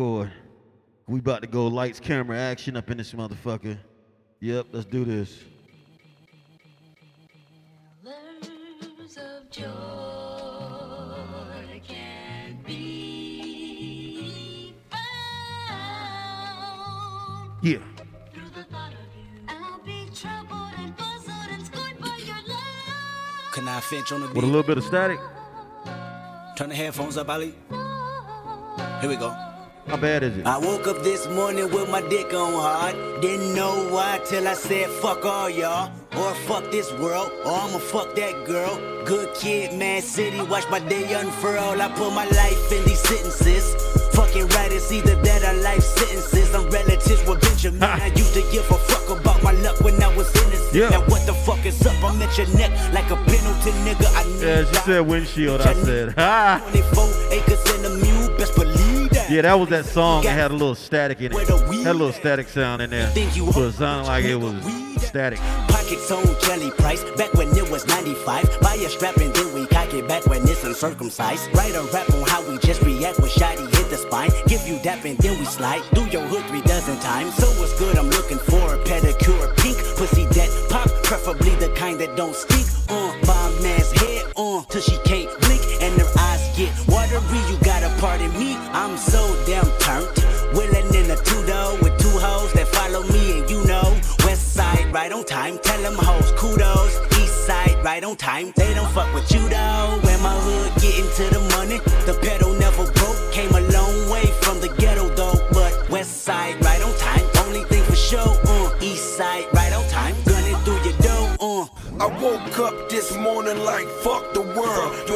record. We about to go lights, camera, action up in this motherfucker. Yep, let's do this. Colors of joy can be found Yeah. through the thought of you. I'll be troubled and puzzled and scorned by your love. Can Finch on the beat? With a little bit of static. Turn the headphones up, Ali. Here we go. How bad is it? I woke up this morning with my dick on hard. Didn't know why till I said fuck all y'all. Or fuck this world, or I'ma fuck that girl. Good kid, man city, watch my day unfurl. I put my life in these sentences. Fucking right, it's either that or life sentences. I'm relatives with Benjamin. I used to give a fuck about my luck when I was innocent. Yeah. Now what the fuck is up? I'm at your neck like a penalty nigga. I Yeah, she said windshield. I said, ha. 24 acres Yeah, that was that song that had a little static in it. Had a little static sound in there. So it sounded like it was static. Pockets on jelly price, back when it was 95. Buy a strap and then we cock it back when it's uncircumcised. Write a rap on how we just react when Shotty hit the spine. Give you dap and then we slide through your hood three dozen times. So what's good? I'm looking for a pedicure, pink pussy that pop, preferably the kind that don't stink. On uh, bomb man's head on till she can't blink time. Tell them hoes kudos, east side right on time. They don't fuck with you though. When my hood getting to the money, the pedal never broke. Came a long way from the ghetto though, but west side right on time. Only thing for sure, uh, east side right on time. Gunning through your door, uh. I woke up this morning like fuck the world.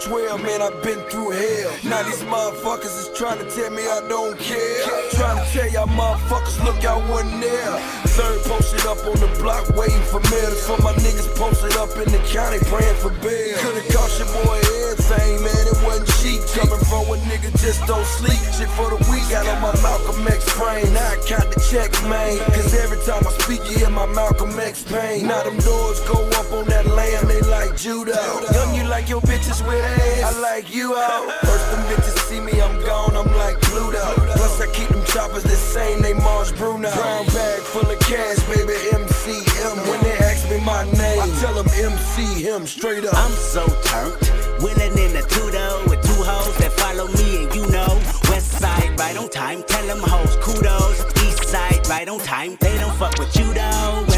12, man, I've been through hell. Now these motherfuckers is trying to tell me I don't care. Trying to tell y'all motherfuckers, look, I wasn't there. Third posted up on the block waiting for mails. For my niggas posted up in the county praying for bail. Could've cost your boy everything, man, it wasn't cheap. Coming from a nigga just don't sleep. Shit for the week, got on my Malcolm X frame. Now I count the checks, man. Cause every time I speak, you hear my Malcolm X pain. Now them doors go up on that lamb, they like judo. Young, you like your bitches with ass. I like you out. First them bitches see me, I'm gone, I'm like Pluto. Plus I keep them choppers the same, they Mars Bruno. Brown bag full of cash, baby, MCM. When they ask me my name, I tell them MC him straight up. I'm so turned. Willing in the two door with two hoes that follow me, and you know, west side right on time. Tell them hoes kudos. East side right on time. They don't fuck with you though.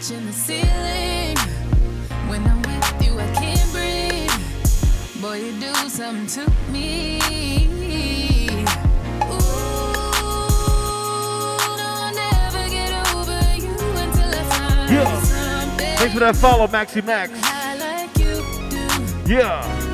Touching the ceiling. When I'm with you, I can't breathe. Boy, you do something to me. Ooh, no, I'll never get over you until I find Yeah. Thanks for that follow, Maxi Max. Like you do. Yeah. Yeah.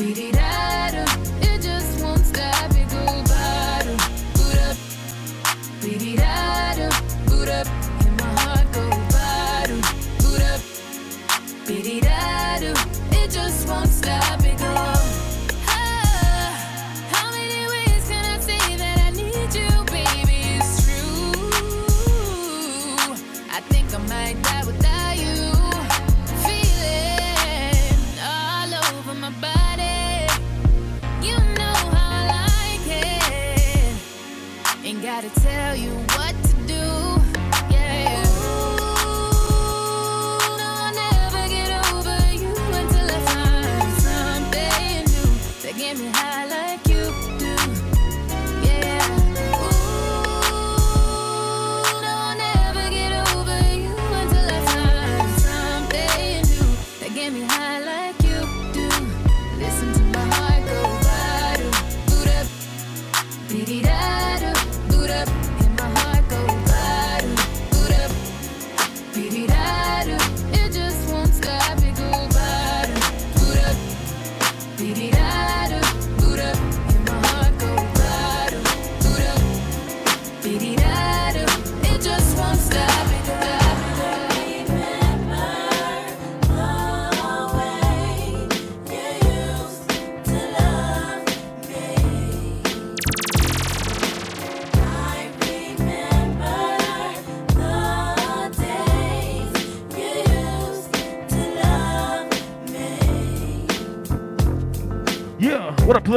Dee da gotta tell you what to do. Yeah. Ooh, no, I'll never get over you until I find something new that get me high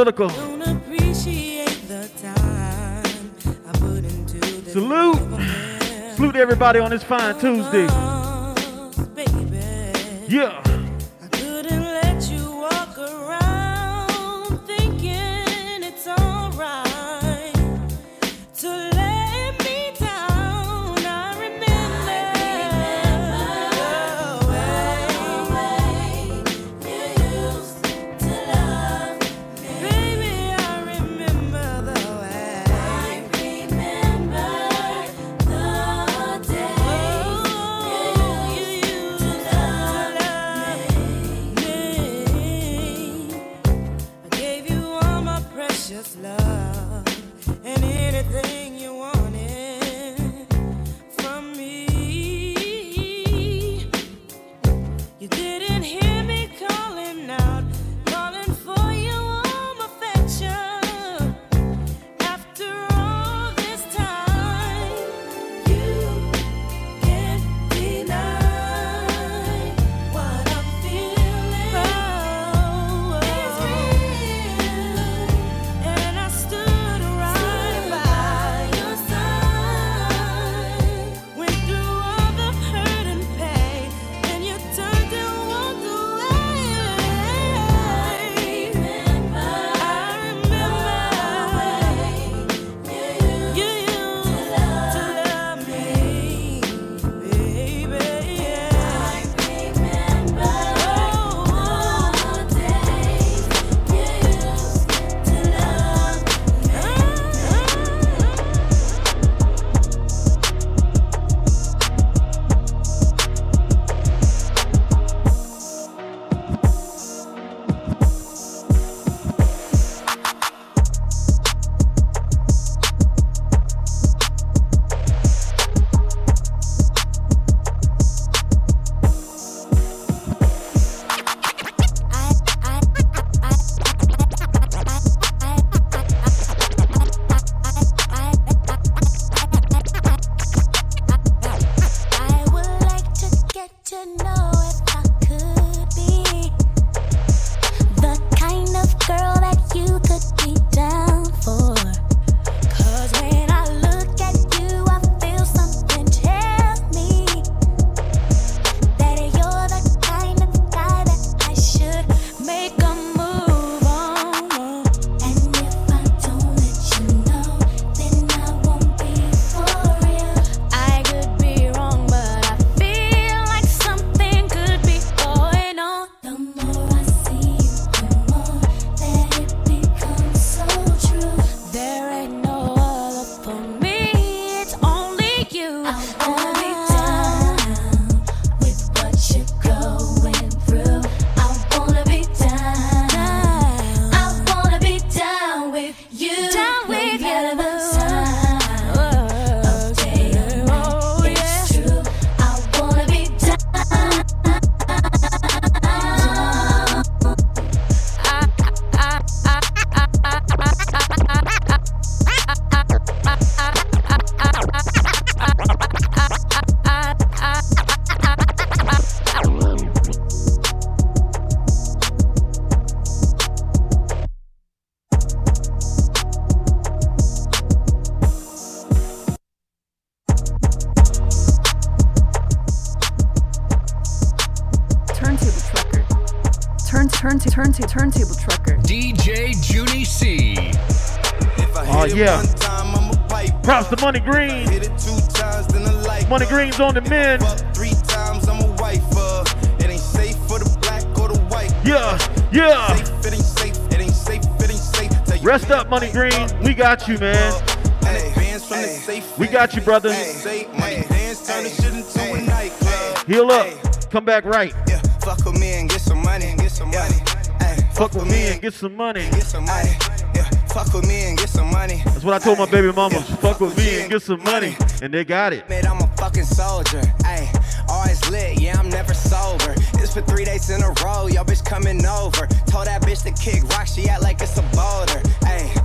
political. Salute. Salute everybody on this fine Tuesday. Yeah. you. Down the Money Green. Hit it two times, then Money Green's on the men. Three times, I'm a wife. It ain't safe for the black or the white. Yeah, yeah. It ain't safe, it ain't safe, it ain't safe. Rest up, Money Green. We got you, man. We got you, brother. Heal up. Come back right. Yeah, fuck with me and get some money. Get some money. Fuck with me and get some money. Get some money. Fuck with me and get some money. That's what I told my baby mama. Yeah, fuck with me and get some money. And they got it. Man, I'm a fucking soldier. Ayy, always lit. Yeah, I'm never sober. It's for three days in a row. Y'all bitch coming over. Told that bitch to kick rock. She act like it's a boulder. Ayy.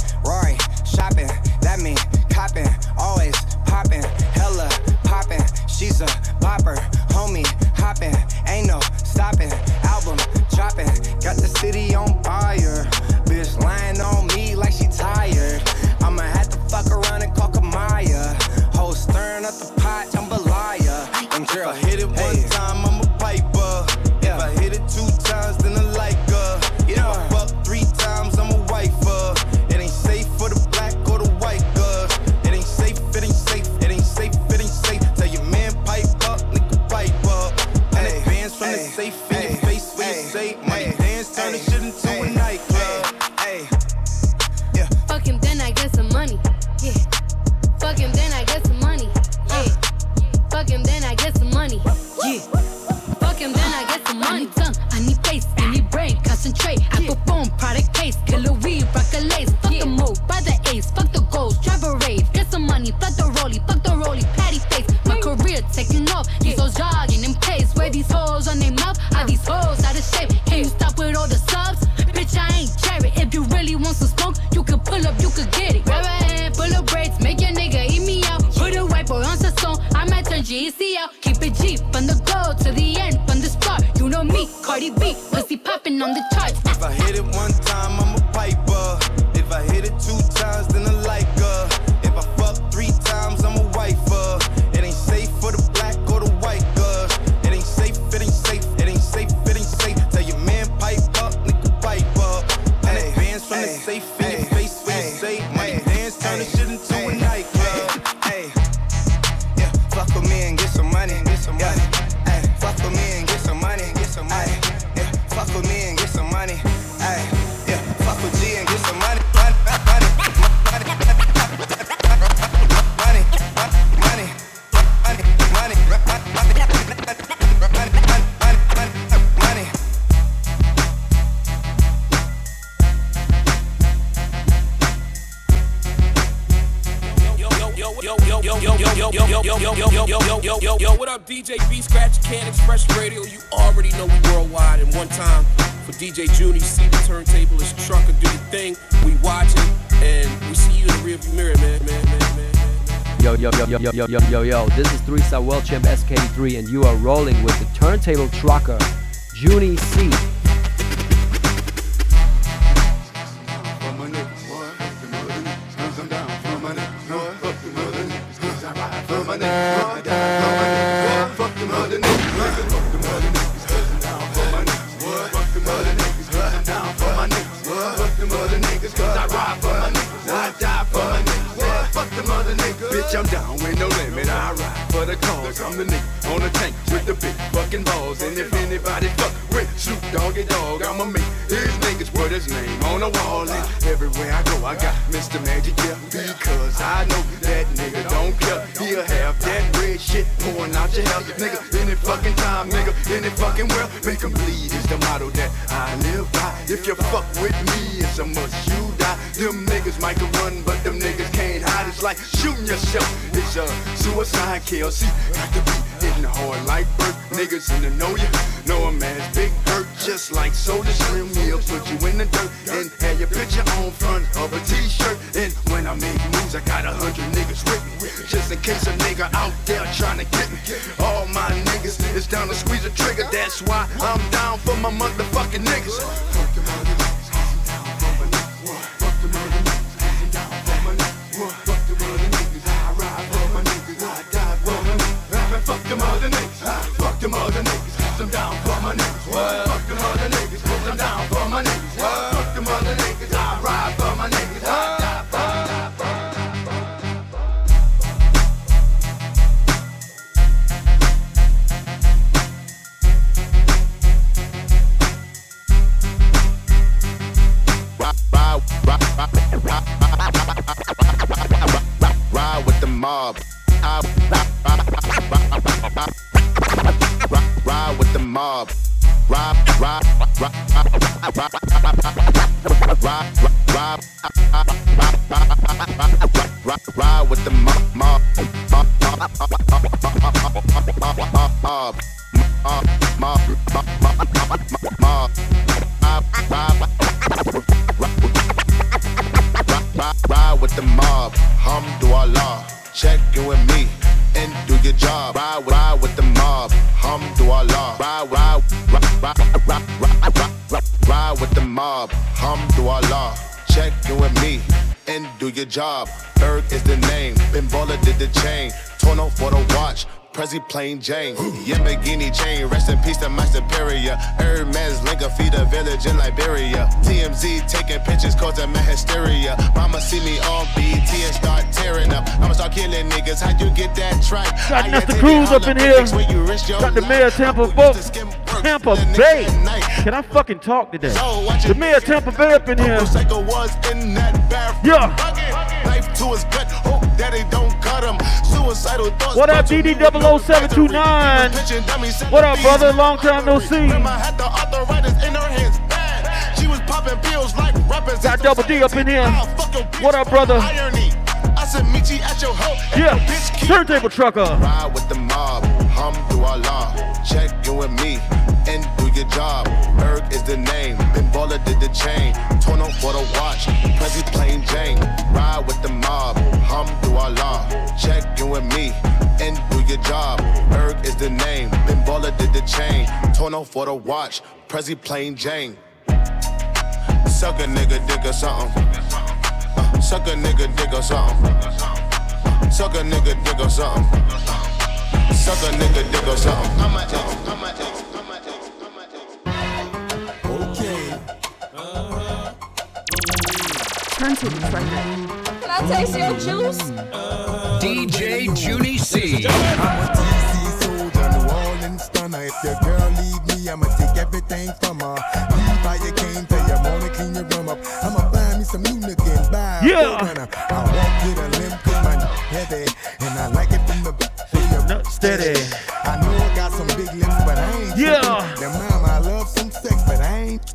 Yo, yo, yo, yo. This is 3 Star World Champ SK3, and you are rolling with the turntable trucker, Junie Bitch, I'm down with no limit. I ride for the cause. I'm the nigga on the tank with the big fucking balls. And if anybody fuck with Snoop Doggy Dogg, I'ma make his niggas put his name on the wall. And everywhere I go, I got Mr. Magic, yeah. Because I know that nigga don't care. He'll have that red shit pouring out your hell. Nigga, any fucking time, nigga, any fucking world. make 'em bleed is the motto that I live by. If you fuck with me, it's a must you Them niggas might can run, but them niggas can't hide. It's like shooting yourself. It's a suicide kill. See, got to be hitting hard like Burt. Niggas in the know you. Know a man's big hurt, just like Soulja Slim. He'll put you in the dirt and have your picture on front of a t-shirt. And when I make moves, I got a hundred niggas with me. Just in case a nigga out there trying to get me. All my niggas is down to squeeze a trigger. That's why I'm down for my motherfucking niggas. Fuck them other niggas. I'm down for my niggas. What? Fuck them other niggas. Ride with the mob. Ride, ride, ride, ride, ride, ride, ride with the mob, mob, mob, mob, mob, mob, mob, Ride, ride with the mob, Alhamdulillah. Check in with me and do your job. Ride, ride with the mob. Hum do Allah. Ride, ride, ride, ride, ride, ride, ride, ride with the mob. Hum do Allah. Check you and me and do your job. Ferg is the name. Ben Baller did the chain. Tono off for the watch. Prezi plain Jane, Yamagini chain, rest in peace to my superior. Hermes Linka feed a village in Liberia. TMZ taking pictures causing my hysteria. Mama see me on BT and start tearing up. I'ma start killing niggas. How you get that tripe? Got Mr. take Cruz up in here. where you risk your Got the mayor of Tampa, Who Bo- used to skim perks Tampa with a nigga Bay. Can I fucking talk today? The mayor of Tampa Bay up in here. Psycho was in that bathroom. Yeah. bucket. to his gut. Oh, Hope that they don't cut him. Suicidal thoughts. What up, DD00729? What up, brother? Long time no see. Had the arthritis in her hands. Bad. She was popping pills like rappers. Got double D up in here. Ah, what up, brother? Irony. I said meet you at your hoe. Yeah, turntable trucker. Ride with the mob, hum through our law. Check in with me and do your job. Ferg is the name, Ben Baller did the chain. Torn up for the watch, Prezi plain Jane. Ride with the mob, hum through our law. Check in with me and do your job. Ferg is the name, Ben Baller did the chain. Torn up for the watch, Prezi plain Jane. Suck a nigga, dick or something. Uh, suck a nigga, dick or something. Uh, suck a nigga, dick or something. Suck a nigga, dick or something. I'm a ex, I'm a ex, I'm a ex. Turntable Trucker. Can I taste your juice? DJ Junie C. I'm a TC soldier, New Orleans stunner. If your girl leave me, I'ma take everything from her. Leave by your cane, tell your money, clean your room up. I'ma buy me some new nook and buy Yeah. I walk with a limp, cause my heavy. And I like it from the back. Nut steady. I know I got some big lips, but I ain't Yeah. Now, mama, I love some sex, but I ain't.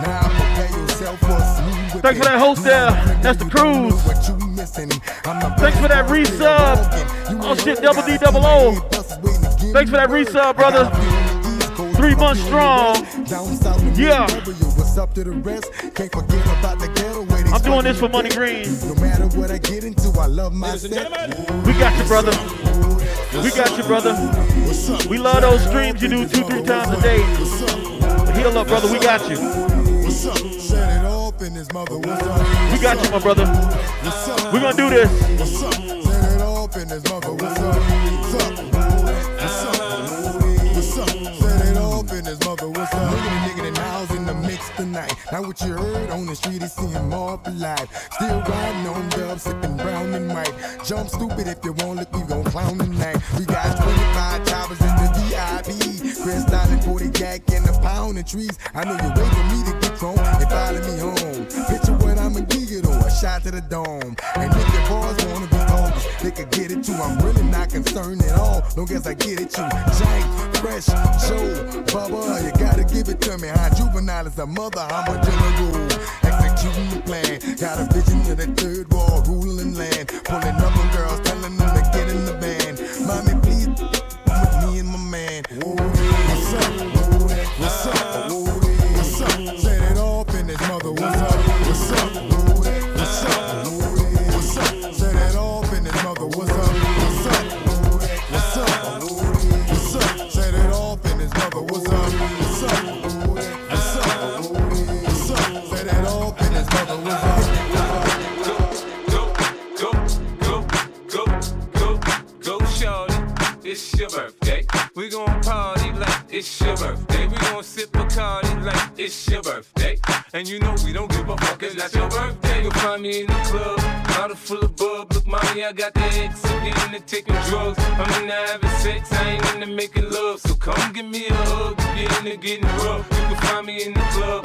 Now prepare yourself for a smooth Thanks for that host there. That's the cruise. Thanks for that resub. Oh shit, double D double O. Thanks for that resub, brother. Three months strong. Yeah. What's up to the rest? Can't forget about the ghetto I'm doing this for Money Green. No matter what I get into, I love my set. We got you, brother. We got you, brother. We love those streams you do two, three times a day. Heal up, brother. We got you. In his mother. What's up? We got you, my brother. What's up? We're gonna do this. What's up? Set it off in his mother. What's up? What's up? What's up? What's up? Set it off in his mother. What's up? Nigga, the nigga, the now's in the mix tonight. Now what you heard on the street is seeing more life. Still riding on dubs, sipping brown and white. Jump stupid if you want, look, we gon' clown tonight. We got 25 choppers in the VIP. Chris and 40 jack and a pound of trees. I know you're waiting for me to get home and follow me home. Picture what I'ma give you though, a shot to the dome. And if your boys wanna be talkers, they could get it too. I'm really not concerned at all, long as I get it you. Jank, fresh, show, bubba, you gotta give it to me. How juvenile is a mother, I'm a general. Executing the plan, got a vision of the third wall, ruling land. Pulling up on girls, telling them to get in the band. Mommy, please, me and my man. What's up? It's your birthday. We gon' sip Bacardi like it's your birthday. And you know we don't give a fuck, it's not your birthday. You'll find me in the club, bottle full of bub. Look, mommy, I got the X, I'm into taking drugs. I'm into having sex, I ain't into making love. So come give me a hug, you're into getting rough. You can find me in the club,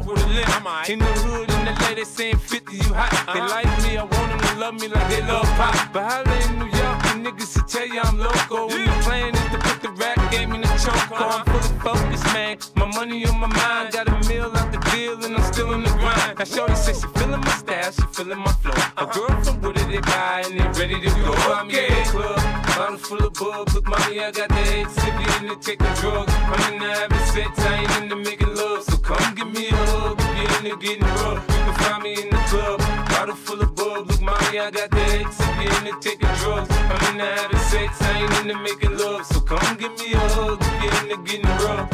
with a limp. In the hood, in the LA, they saying 50, you hot. They uh-huh. like me, I want them to love me like they love pop. But holla in New York, niggas will tell you I'm local. When the plan is to put the rap game in the choke. I'm fully focused, man. My money on my mind, got a meal out the deal, and I'm still in the grind. Now, Shorty says she feeling my style, she feeling my flow. A girl from Wooded, they buy, and they ready to go. I'm in the club, bottle full of bub. Look, mommy, I got the X, if you into taking drugs. I'm into having sex, I ain't into making love. So come give me a hug, if you're into getting rough. You can find me in the club, bottle full of bub. Look, mommy, I got the X, if you're into taking drugs. I'm into having sex, I ain't into making love. So come give me a hug, you're into getting rough.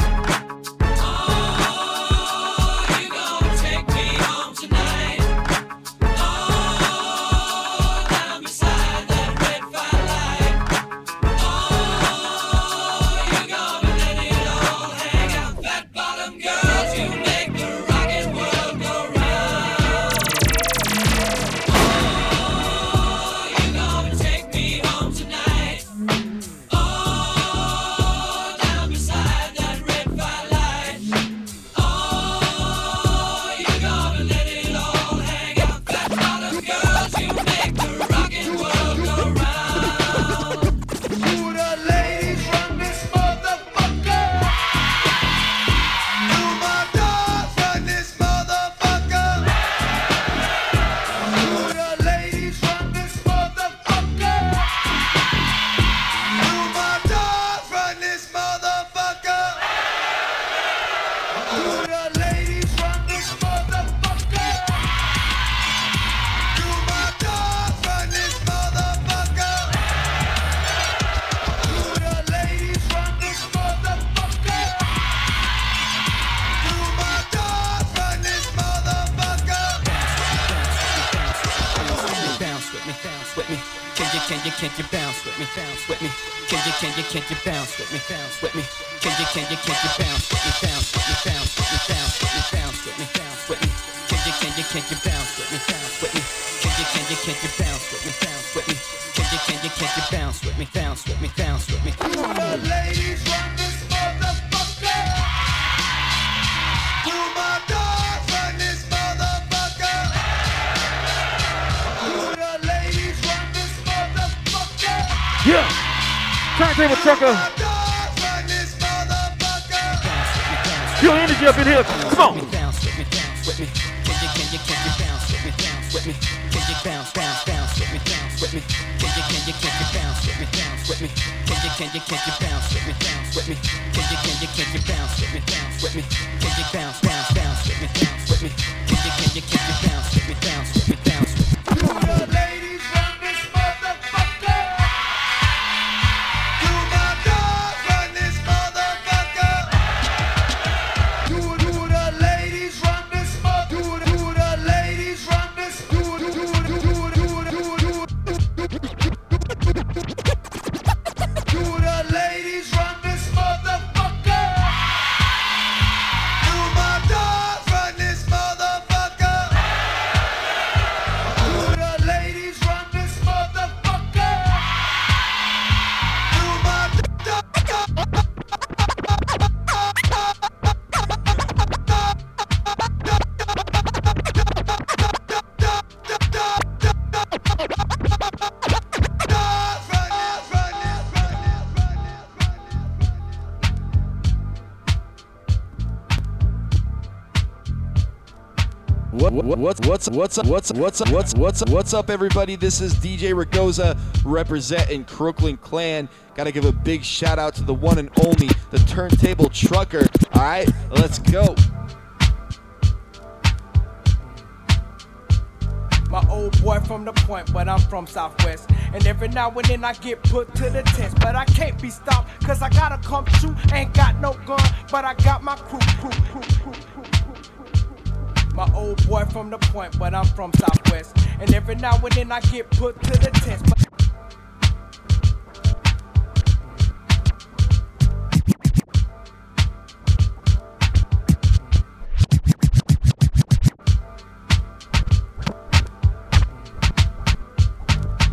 With me? Can you, can you, can you bounce with me? Bounce with me. Can you, can you, can you bounce with me? Bounce with me. Can you, can you, can you bounce with me? Bounce with me. Bounce with me. Bounce with me. Bounce with me. Bounce with me. Can you, can you, can you bounce with me? Bounce Turntable trucker. Feel energy up in here. Come on. Can you, can you bounce with me? What's what's what's up what's what's what's what's what's up everybody? This is DJ Ragoza representing Crooklyn Clan. Got to give a big shout out to the one and only the Turntable Trucker. All right, let's go. My old boy from the point, but I'm from Southwest. And every now and then I get put to the test. But I can't be stopped, cause I gotta come true. Ain't got no gun, but I got my crew, crew, crew, crew. My old boy from the point, but I'm from Southwest. And every now and then I get put to the test.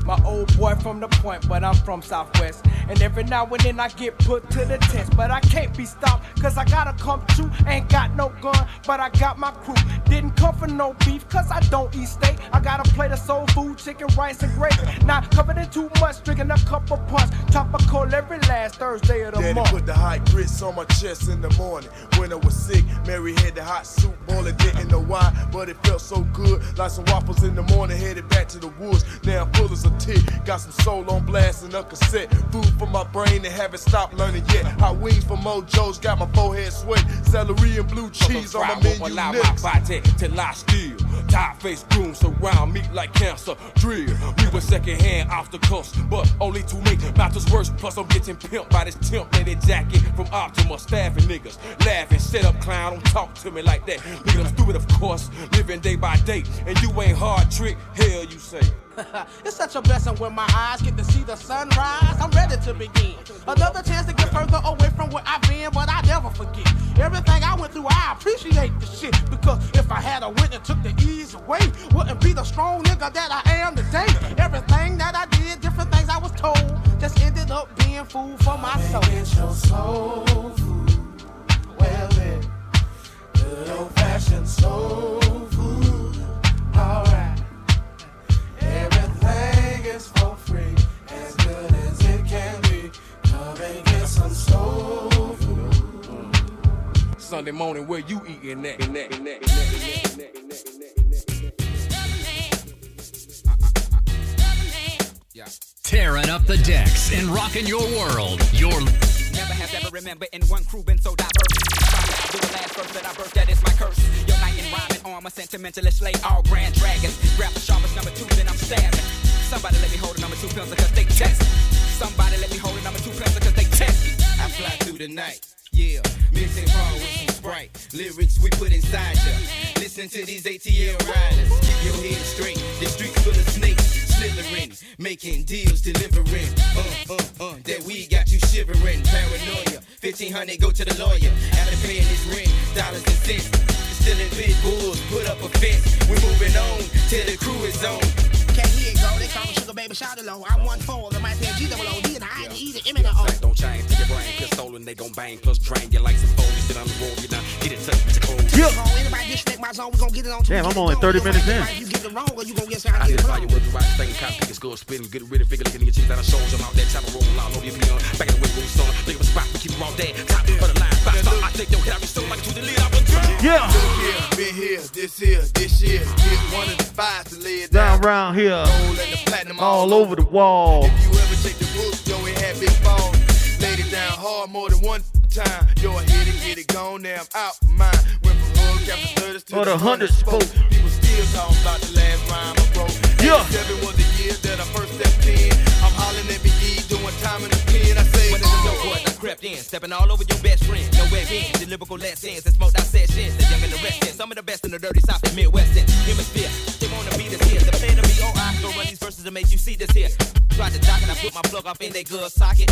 My old boy from the point, but I'm from Southwest. And every now and then I get put to the test. But I can't be stopped, cause I gotta come true. Ain't got no gun, but I got my crew. Didn't come for no beef, cause I don't eat steak. I got a plate of soul food, chicken, rice, and gravy. Not covered in too much, drinking a cup of punch. Tropical every last Thursday of the Daddy month. put the hot grits on my chest in the morning. When I was sick, Mary had the hot soup boiling, didn't know why, but it felt so good. Like some waffles in the morning, headed back to the woods. Now I'm full as a tick. Got some soul on blast and a cassette. Food for my brain and haven't stopped learning yet. Hot wings from Mojo's got my forehead sweat. Celery and blue cheese on my menu next. my body to lie still. Tight face grooms surround me like cancer. Drill. We were secondhand obstacles, but only to make matters worse. Plus, I'm getting pimped by this temp lady jacket from Optima. Staffing niggas. Laughing, shut up, clown. Don't talk to me like that. Look I'm stupid, of course. Living day by day. And you ain't hard trick. Hell, you say. it's such a blessing when my eyes get to see the sunrise. I'm ready to begin. Another chance to get further away from where I've been, but I never forget. Everything I went through, I appreciate the shit. Because if I had a and took the easy way, wouldn't be the strong nigga that I am today. Everything that I did, different things I was told, just ended up being food for my soul. Get your soul food. Well then, good old fashioned soul food. Alright. Everything is for free, as good as it can be. Come and get some soul food. Sunday morning, where you eating that? In that, in that, in that, in that, in that, in that, in that, in that. Tearing up the decks and rocking your world. Your Never have ever remember in one crew been so diverse. Sorry, do the last verse that I birthed, that is my curse. Your knight in rhyming armor, sentimentalist slay all grand dragons. Grab the sharpest number two, then I'm stabbing. Somebody let me hold a number two pencil cause they test. Somebody let me hold a number two pencil cause they test. I fly through the night. Yeah, mixing raw with some sprite. Lyrics we put inside ya. Listen to these ATL riders. Keep your head straight. The streets full of snakes. Slithering. making deals, delivering. Uh, uh, uh, that we got you shivering, paranoia. 1500 go to the lawyer. After paying his rent, dollars and cents. Still in big bulls, put up a fence. We're moving on till the crew is on. Okay, go. They call me Sugar Baby Shout. I'm one four. The might G double O. D and I, the E, the M and O. Don't change to your brain, pistol and they gon' bang, plus drain you like some phone. You sit on the roll, you done get it touch the cold. Yeah. Anybody disrespect my zone, we gon' get it on. Damn, I'm only 30 minutes in. You get it wrong, or you gon' get sound. I identify your words, right thing, cop pick is good, spin, get rid of figure, looking at your cheese that I showed. I'm out there, chop a roll, all over your beyond. Back in the way, roll stone, think of a spot, we keep them all dead. Top for the line, five star, I take your head, I be so like to the lead, I was Yeah. Look here, been here, this here, this year. Get one of the five to lay it Down down. round here. Gold and the platinum All over the wall. If you ever take the roof, yo, it had big balls. Laid it down hard more than one time. Yo, I hit it, get it gone, now I'm out of mine. Went from hood, captain stutters to For the hundred spoke. People still talking about the last rhyme I wrote. Yeah. 87 was the year that I first stepped in. I'm hollering at doing time in the pen. I say, When there's no boys, I crept in, stepping all over your best friend. No weapons, the lyrical lessons, and smoked out sessions. The young and the restless, some of the best in the dirty south and midwestern hemisphere. They wanna beat us here. The plan to be I go run these verses and make you see this here. Tried to dock and I put my plug off in they good socket.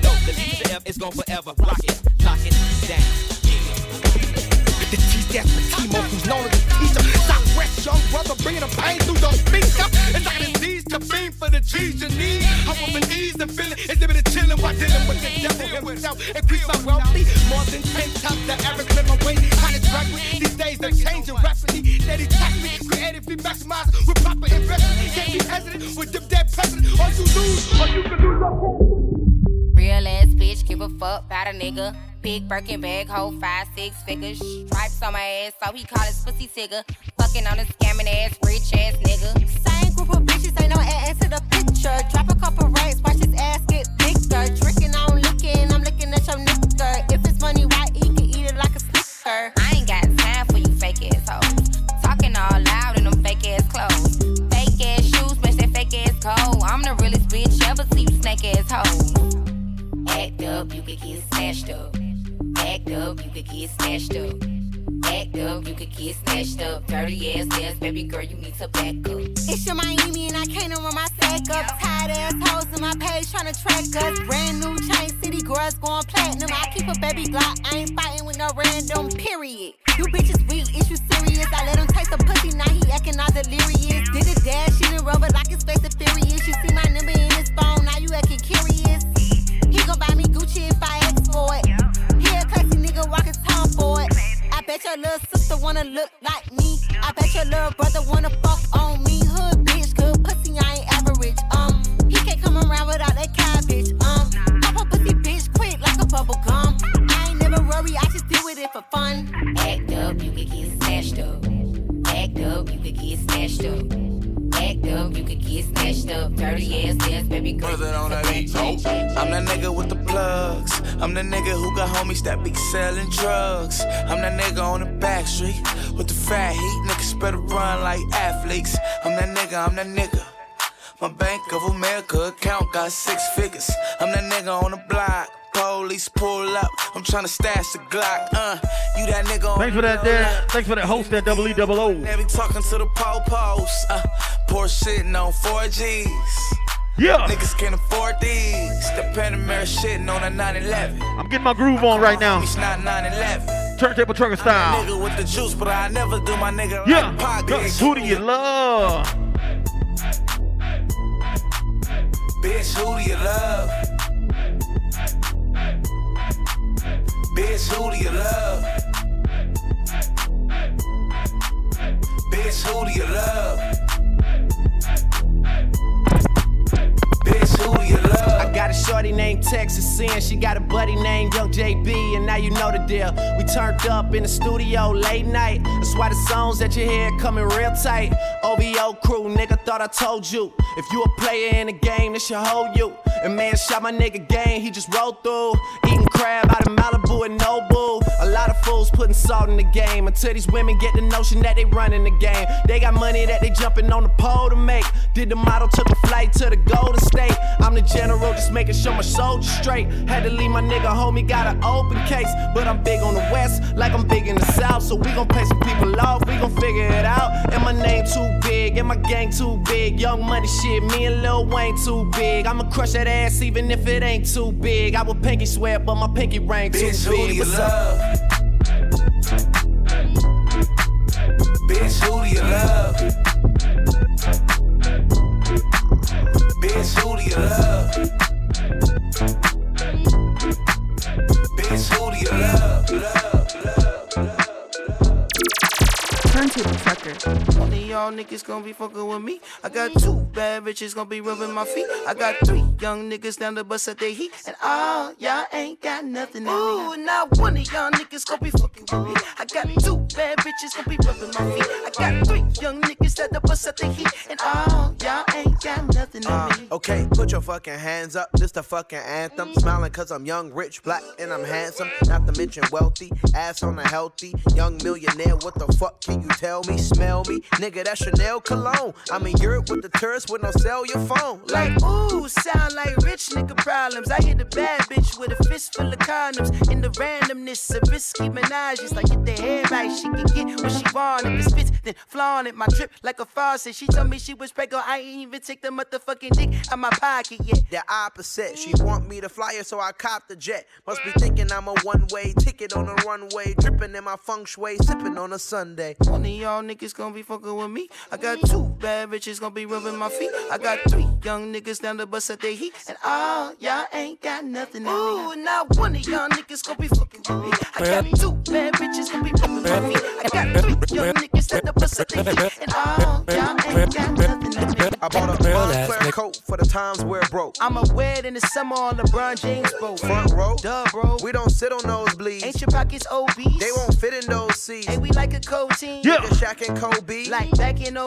No, the D to the F is gone forever. Rock it, lock it down. The T's that's for Timo, who's known as a teacher. Young brother bringing the pain through those beats. It's like a disease to beam for the G's you need. I want my ease and feeling exhibited chilling while dealing with the devil himself. Increase my wealthy, more than 10 times the average. Kind of drug me. These days they're changing rapidly. Tax me, creatively maximize with proper investment. Can't be hesitant with them dead president. Or you lose, or you can lose Real ass bitch, give a fuck about a nigga. Big Birkin bag, hold five, six figures. Stripes on my ass, so he call his pussy tigger. Fucking on a scamming ass, rich ass nigga. Same group of bitches, ain't no ass to the picture. Drop a couple racks, watch his ass get bigger. Drinking, I'm licking, I'm looking at your nigga. If it's money, why he can eat it like a snicker? I ain't got time for you fake ass hoes. Talking all loud in them fake ass clothes. Fake ass shoes, match that fake ass coat. I'm the realest bitch ever see you snake ass hoes. Act up, you could get snatched up. Act up, you could get snatched up. Act up, you could get snatched up. Dirty ass ass, baby girl, you need to back up. It's your Miami and I can't run my sack up. Tired ass hoes in my page tryna track us. Brand new chain city girls going platinum. I keep a baby Glock, I ain't fighting with no random. Period. You bitches weak, is you serious? I let him taste the pussy, now he acting all delirious. Did a dash in the rubber like his face is furious. You see my number in his phone, now you acting curious. He gon' buy me Gucci if I ask for it. He a classy nigga walking town for it. I bet your little sister wanna look like me. I bet your little brother wanna fuck on me. Hood bitch, good pussy, I ain't average. Um, he can't come around without that cabbage. Um, pop a pussy bitch quick like a bubble gum. I ain't never worry, I just deal with it for fun. Act up, you could get snatched up. Act up, you could get snatched up. Up, you could get snatched up. Dirty ass ass, baby girl. on that beat. I'm that nigga with the plugs. I'm the nigga who got homies that be selling drugs. I'm that nigga on the back street with the fat heat. Niggas better run like athletes. I'm that nigga, I'm that nigga. My Bank of America account got six figures. I'm that nigga on the block. Police pull up. I'm tryna stash the Glock. Uh, you that nigga on Thanks for that, there. Thanks for that host, that double E double O. Never talking to the po-pos. Uh, poor shitting on 4Gs. Yeah. Niggas can't afford these. The Panamera shitting on a 911. I'm getting my groove on right now. It's not 911. Turntable trucker style. Nigga with the juice, but I never do my nigga Yeah. like pockets. Who do you love? Bitch, who do you love? Do you love? Bitch, who do you love? I got a shorty named Texas Sin. She got a buddy named Young JB, and now you know the deal. We turned up in the studio late night. That's why the songs that you hear coming real tight. OVO crew, nigga, thought I told you. If you a player in the game, this should hold you. And man, shot my nigga game, he just rolled through. Eating crab out of Malibu and Nobu. A lot of fools putting salt in the game until these women get the notion that they running the game. They got money that they jumping on the pole to make. Did the model, took a flight to the Golden State. I'm the general, just making sure my soldiers straight. Had to leave my nigga homie, got an open case. But I'm big on the west, like I'm big in the south. So we gon' pay some people off, we gon' figure it out. And my name too big, and my gang too big. Young money shit, me and Lil Wayne too big. I'ma crush that ass even if it ain't too big. I would pinky swear, but my pinky ring too Bitch, who do you What's love? up? Bitch, who do you love? Bitch, who do you love? Bitch, who do you love? love? Turntable Trucker. One of y'all niggas gonna be fucking with me. I got two bad bitches gonna be rubbing my feet. I got three young niggas down the bus at their heat. And all y'all ain't got nothing in me. Ooh, not one of y'all niggas gonna be fucking with me. I got two bad bitches gonna be rubbing my feet. I got three young niggas at the bus at their heat. And all y'all ain't got nothing in Uh, me. okay, put your fucking hands up. This the fucking anthem. Smiling cause I'm young, rich, black, and I'm handsome. Not to mention wealthy. Ass on a healthy. Young millionaire. What the fuck can you tell me? Smell me? Nigga, that's Chanel cologne. I'm in Europe with the tourists with no your phone. Like, ooh, sound like rich nigga problems. I hit a bad bitch with a fist full of condoms. In the randomness of risky menages. Like, get the head right, she can get what she want. If it spits, then flaunt it. My drip like a faucet. She told me she was pregnant. I ain't even take the motherfucking dick out my pocket yet. The opposite. She want me to fly her, so I cop the jet. Must be thinking I'm a one-way ticket on a runway, dripping in my feng shui, sipping on a Sunday. One of y'all niggas gonna be fucking with me. I got two bad bitches gonna be rubbing my feet. I got three young niggas down the bus at their heat. And all y'all ain't got nothing in me. Ooh, not one of y'all niggas gonna be fucking with me. I got two bad bitches gonna be rubbing my feet. I got three young niggas down the bus at their heat. And all y'all ain't got nothing in me. I bought a Moncler coat for the times where it broke. I'ma wear it in the summer on LeBron James boat. Front row, Duh, bro. we don't sit on nosebleeds. Ain't your pockets obese? They won't fit in those seats. Ain't we like a cold team? Nigga Shaq and Kobe. Like back in 03.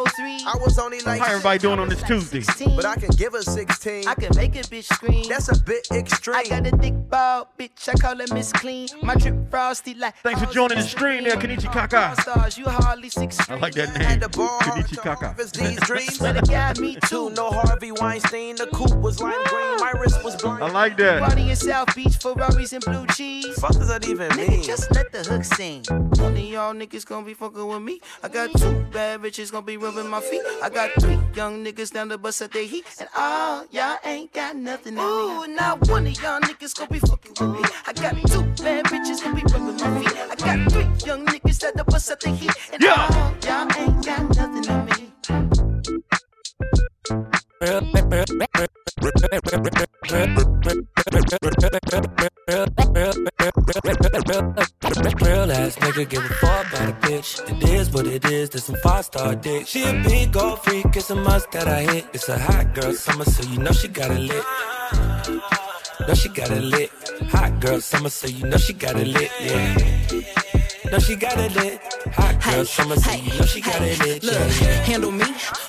I was only like How everybody doing on this Tuesday? But I can give her 16. I can make a bitch scream. That's a bit extreme. I got a thick ball, bitch. I call her Miss Clean. My drip frosty like. Thanks for joining the stream there, Kenichi Kaka. Stars, you hardly six. I like that name. Kenichi Kaka. These dreams. Swear to God, me too. No Harvey Weinstein. The coupe was lime green. My wrist was blind. I like that. Party in South Beach, Ferraris and blue cheese. Fuck does that even Nigga, just let the hook sing. One of y'all niggas gonna be fucking with me. I got two bad bitches gonna be rubbing my feet. I got three young niggas down the bus at their heat. And all y'all ain't got nothing in me. Ooh, not one of y'all niggas gonna be fucking with me. I got two bad bitches gonna be rubbing my feet. I got three young niggas at the bus at their heat. And all y'all ain't got nothing on me. Real ass nigga give a fuck about a bitch. It is what it is, there's some five star dick. She a big old freak, it's a must that I hit. It's a hot girl summer, so you know she got it lit. Know she got it lit. Hot girl summer, so you know she got it lit, yeah. Know she got it lit. Hot girl summer, so you know she got it lit, Look, yeah. handle me?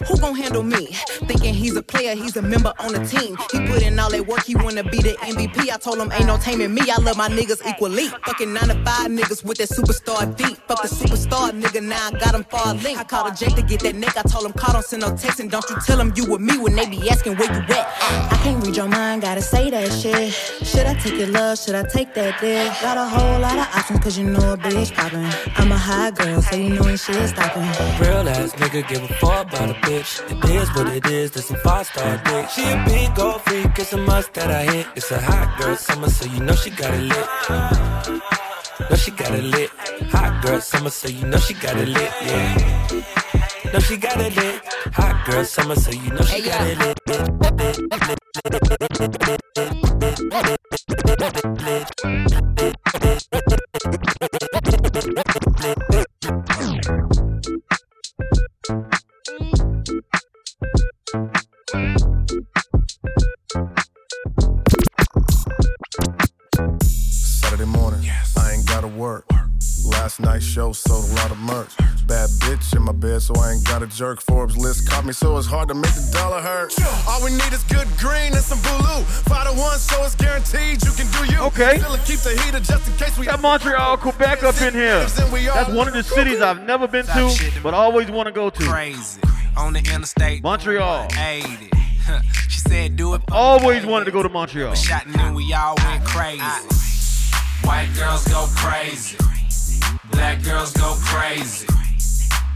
Who gon' handle me? Thinking he's a player, he's a member on the team. He put in all that work, he wanna be the MVP. I told him ain't no taming me. I love my niggas equally. Fucking nine to five niggas with that superstar beat. Fuck the superstar nigga, now I got him far link. I called a Jake to get that neck. I told him call, don't send no text, and don't you tell him you with me when they be asking where you at. I can't read your mind, gotta say that shit. Should I take your love? Should I take that dick? Got a whole lot of options, cause you know a bitch poppin'. I'm a high girl, so you know ain't shit stopping. Real ass nigga give a fuck about a bitch. It is what it is, there's some five star dick. She a big old freak, it's a must that I hit. It's a hot girl summer, so you know she got it lit. Know she got it lit. Hot girl summer, so you know she got it lit, yeah. Know she got it lit. Hot girl summer, so you know she got it lit. Saturday Last night's show sold a lot of merch. Bad bitch in my bed, so I ain't got a jerk. Forbes list caught me, so it's hard to make the dollar hurt. All we need is good green and some Bulu. Five to one, so it's guaranteed you can do you. Okay. Still keep the heater just in case we Got Montreal, Quebec up in here. That's one of the cities I've never been to, but always want to go to. Crazy. On the interstate. Montreal. 80. she said do it. Always wanted to go to Montreal. Shot and then we all went crazy. White girls go crazy. Black girls go crazy.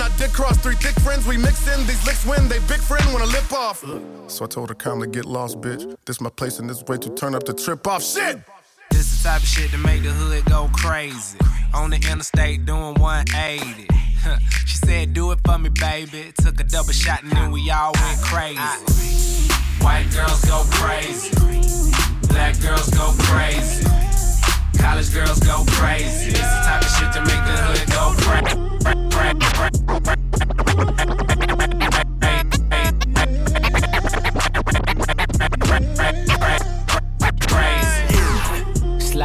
I did cross three thick friends. We mix in these licks they big friend lip off. So I told her calmly, get lost, bitch. This my place and this way to turn up the trip off. Shit! This the type of shit to make the hood go crazy. On the interstate doing 180. Huh. she said, do it for me, baby. Took a double shot and then we all went crazy. White girls go crazy. Black girls go crazy. College girls go crazy. This the type of shit to make the hood go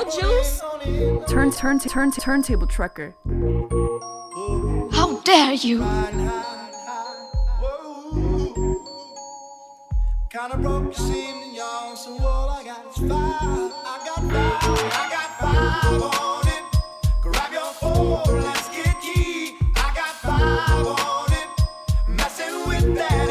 I taste your juice? Turn, turn, turn, turntable trucker. How dare you? Kinda broke this evening, y'all. So all I got is five. I got five. I got five on it. Grab your phone, let's get key. I got five on it. Messing with that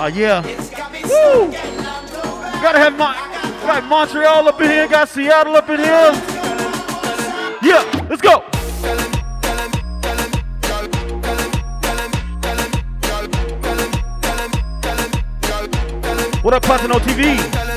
Oh yeah. Woo! Gotta have my got Montreal up in here, got Seattle up in here. Yeah, let's go. What up, Platino TV?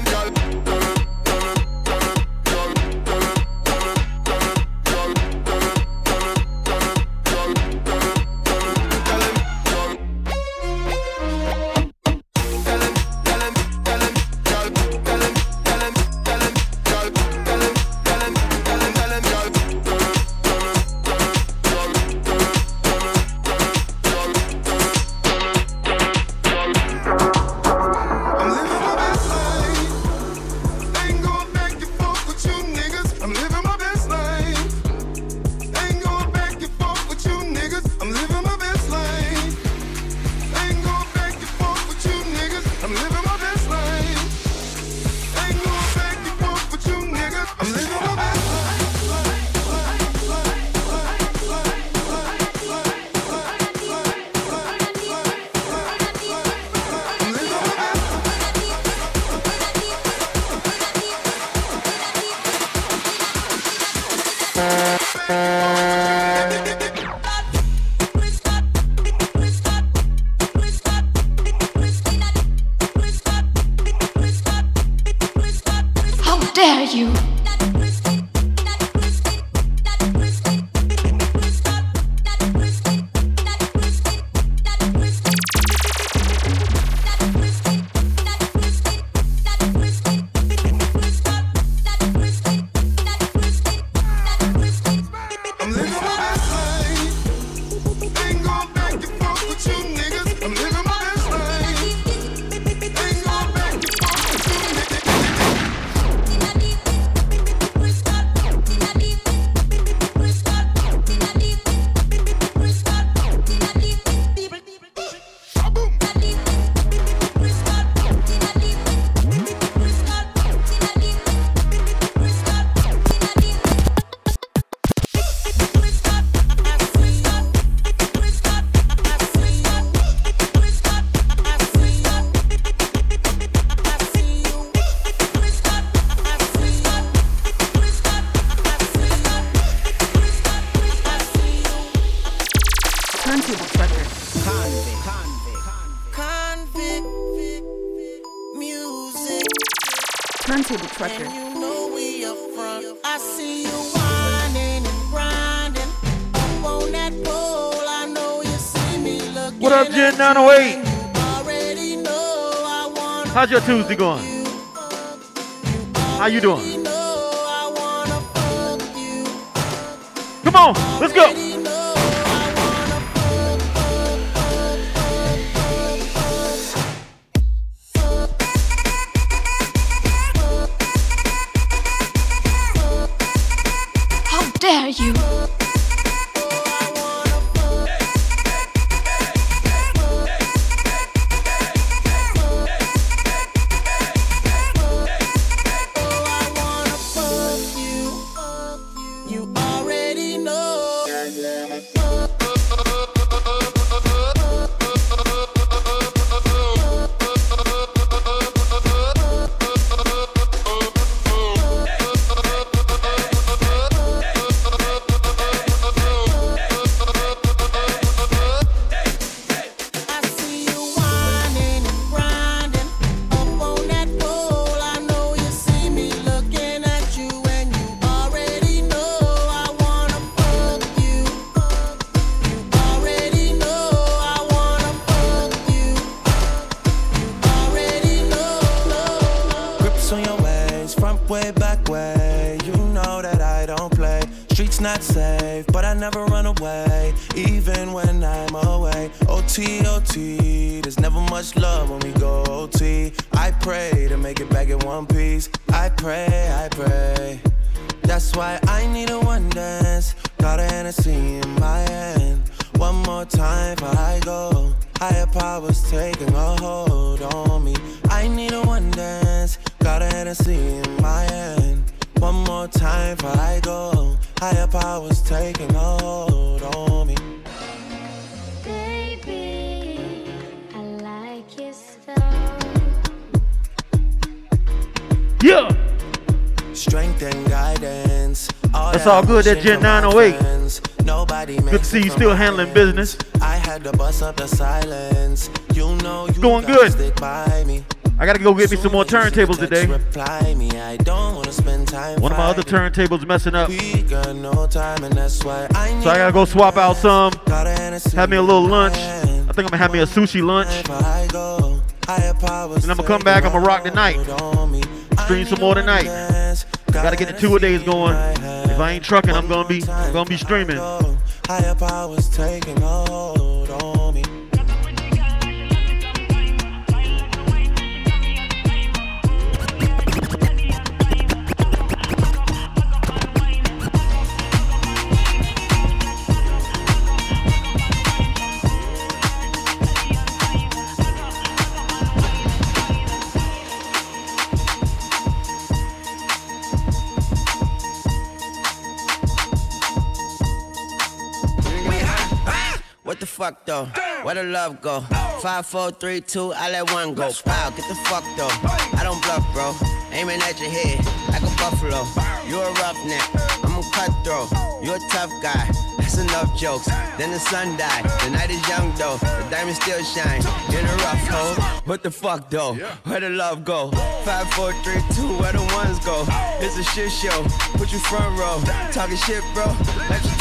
How's your Tuesday going? How you doing? Come on, let's go. Got a Hennessy in my hand. One more time before I go. Higher powers taking a hold on me. I need a one dance. Got a Hennessy in my hand. One more time before I go. Higher powers taking a hold on me. Baby, I like your style. Yeah. Strength and guidance. That's all good, oh that Gen 908. Nobody Good to see you still handling business. I had to bust up the silence. You know you Going good. stick by me. I gotta go get me some more turntables today. Reply me. I don't wanna spend time. One of my other turntables messing up. No time, and that's why I So I gotta go swap out some. Have me a little lunch. I think I'm gonna have me a sushi lunch. I go. Higher powers And I'm gonna come back, I'm gonna rock the night. Stream some more tonight. Gotta get the two a days going. If I ain't trucking, I'm gonna be I'm gonna be streaming. Higher powers taking hold What the fuck though? Where the love go? Five, four, three, two, I let one go. Wow, get the fuck though. I don't bluff, bro. Aiming at your head like a buffalo. You a roughneck, I'm a cutthroat. You a tough guy. That's enough jokes. Then the sun died. The night is young though. The diamond still shine. In a rough hole. What the fuck though? Where the love go? Five, four, three, two. Where the ones go? It's a shit show. Put you front row. Talking shit, bro. Your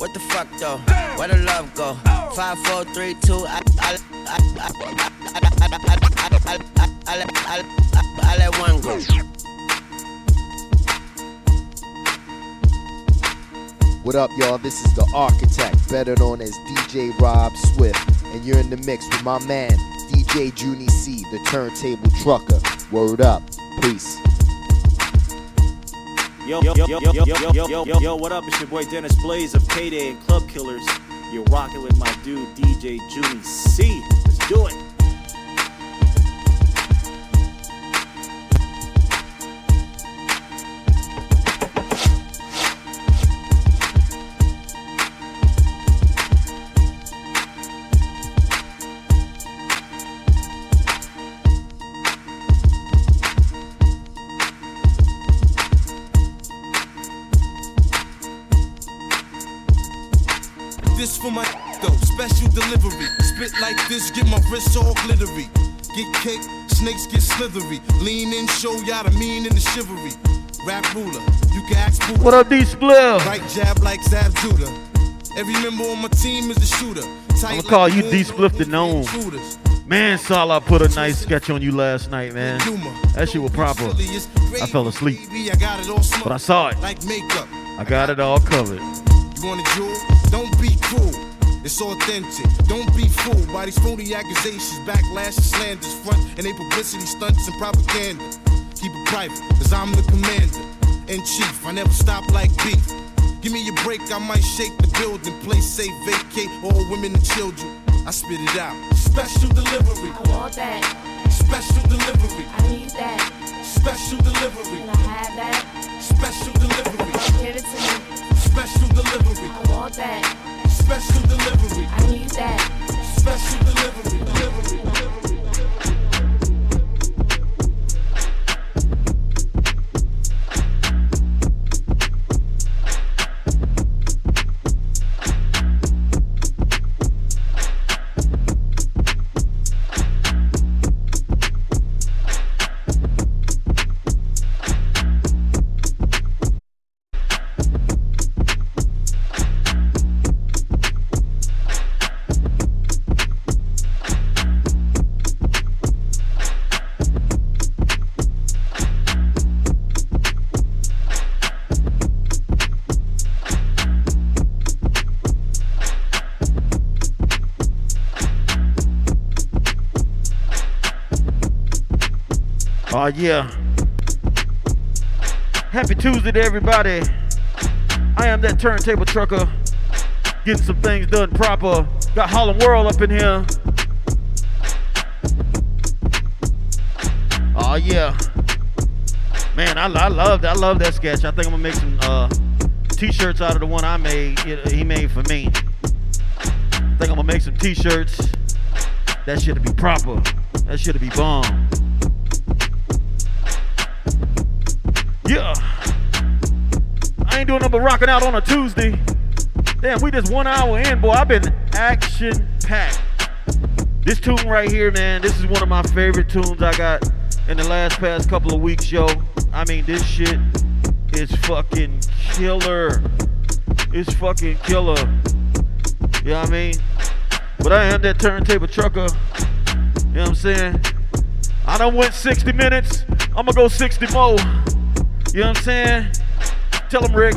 What the fuck though? Where the love go? Five, four, three, two. I, I, I, I, I, I, I, I, I, I, let- I, I, I let one go. What up, y'all? This is the architect, better known as DJ Rob Swift, and you're in the mix with my man, DJ Junie C, the turntable trucker. Word up. Peace. Yo, yo, yo, yo, yo, yo, yo, yo, yo, what up? It's your boy Dennis Blaze of Payday and Club Killers. You're rocking with my dude DJ Junie C. Let's do it. This, get my wrists all glittery. Get cake, snakes get slithery. Lean in, show y'all the mean and the chivalry. Rap ruler, you can ask Buddha. What up, D Spliff? Right jab like Zab Judah. Every member on my team is a shooter. Tight I'm gonna call like you D Spliff the gnome. Man, Salah put a nice sketch on you last night, man. That shit was proper. I fell asleep, Baby, I got it all smart. but I saw it. Like makeup. I got it all covered. You want a jewel? Don't be cruel. It's authentic. Don't be fooled by these phony accusations, backlash, and slanders, front and they publicity stunts and propaganda. Keep it private, cause I'm the commander in chief. I never stop like beef. Give me a break, I might shake the building. Play safe, vacate all women and children. I spit it out. Special delivery. I want that. Special delivery. I need that. Special delivery. Can I have that? Special delivery. Give it to me. Special delivery. I want that. Special delivery. Yeah. Happy Tuesday to everybody. I am that turntable trucker. Getting some things done proper. Got Harlem World up in here. Oh yeah. Man, I, I love I love that sketch. I think I'm gonna make some uh, t-shirts out of the one I made. He made for me. I think I'm gonna make some t-shirts. That should be proper. That should be bomb. Doing but rocking out on a Tuesday. Damn, we just one hour in, boy. I've been action packed. This tune right here, man, this is one of my favorite tunes I got in the last past couple of weeks, yo. I mean, this shit is fucking killer. It's fucking killer. You know what I mean? But I am that turntable trucker. You know what I'm saying? I done went 60 minutes. I'm gonna go 60 more. You know what I'm saying? Tell him, Rick.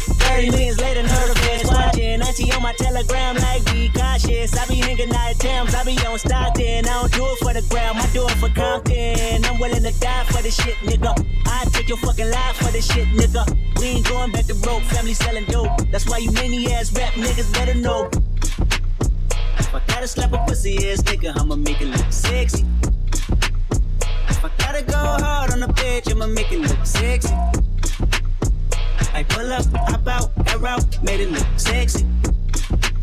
30 millions later, nervous watching. Auntie on my telegram, like, be cautious. I be hanging night Thames. I be on Stockton. I don't do it for the gram. I do it for Compton. I'm willing to die for this shit, nigga. I take your fucking life for this shit, nigga. We ain't going back to broke. Family selling dope. That's why you many ass rap niggas better know. If I gotta slap a pussy ass nigga, I'ma make it look sexy. If I gotta go hard on a bitch, I'ma make it look sexy. I pull up, hop out, air out, made it look sexy.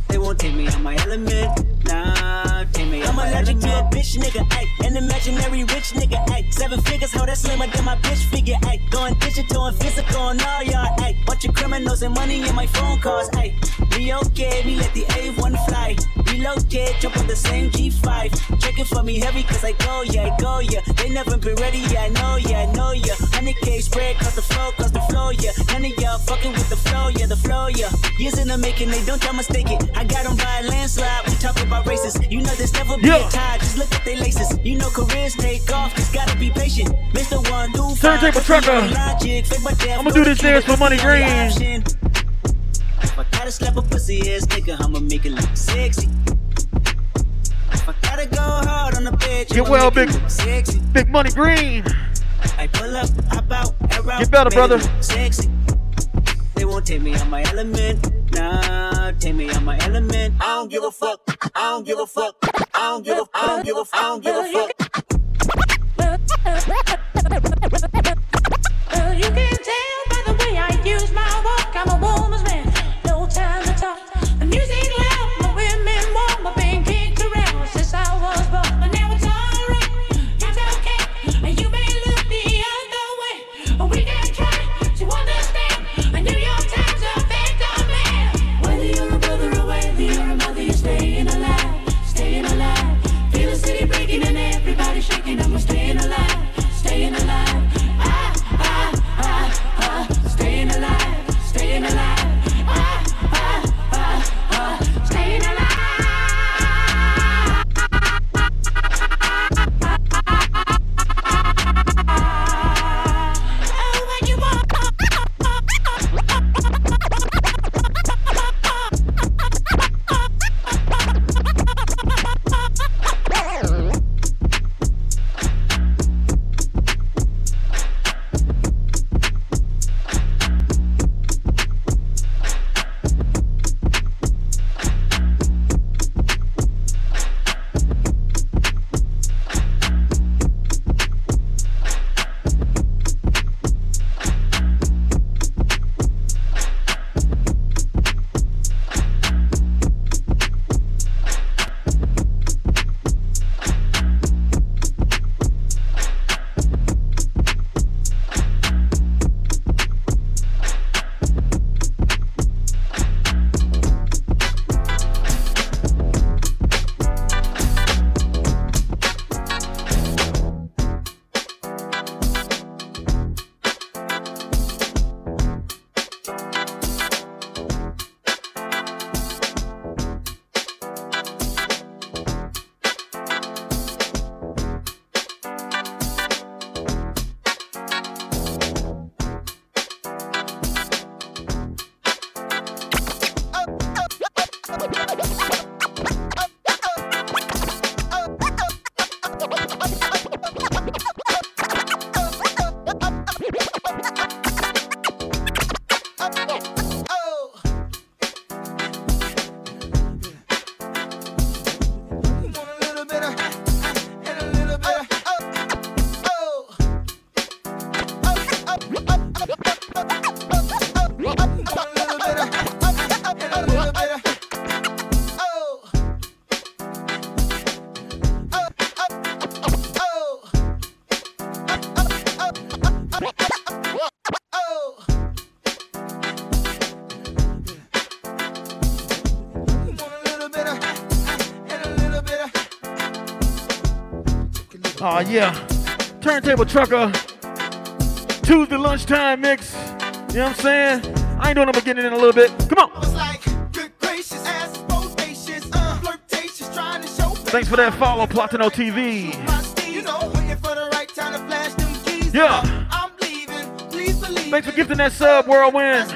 They won't take me out my element, nah. take me. I'm allergic to a bitch nigga, ayy. An imaginary rich nigga, ayy. Seven figures, how that slimmer than my bitch figure, ayy. Going digital and physical on all y'all, ayy. Bunch of criminals and money in my phone calls, ayy. Be okay, me let the A1 fly. Relocate, jump on the same G5. Checking for me heavy, cause I go, yeah, I go, yeah. They never been ready, yeah, I know, yeah, I know, yeah. 100k spread, cause the flow, cause the flow, yeah. None of y'all fucking with the flow, yeah, the flow, yeah. Years in the making, they don't try mistake it. I got them by a landslide, we talking about races. You know there's never be Yeah. a tie, just look at they laces. You know careers take off, just gotta be patient. Mr. One, do Turntable trucker. I'ma do this dance for Money Green. If I gotta slap a pussy ass nigga, I'ma make it look sexy. If I gotta go hard on the bed, Get I'ma well, make big, it look sexy. big money green. I pull up, hop out, air Get better, brother. Sexy. They won't take me on my element. Nah, take me on my element. I don't give a fuck. I don't give a fuck. I don't give a. I don't give a. I don't give a fuck. Well, you can tell yeah. Turntable trucker. Tuesday lunchtime mix. You know what I'm saying? I ain't doing no beginning in a little bit. Come on. Thanks for that follow, Platino TV. Yeah. Thanks for gifting that sub, Whirlwind.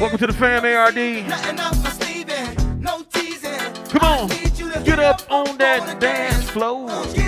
Welcome to the fam, ARD. Come on, get up on that dance floor.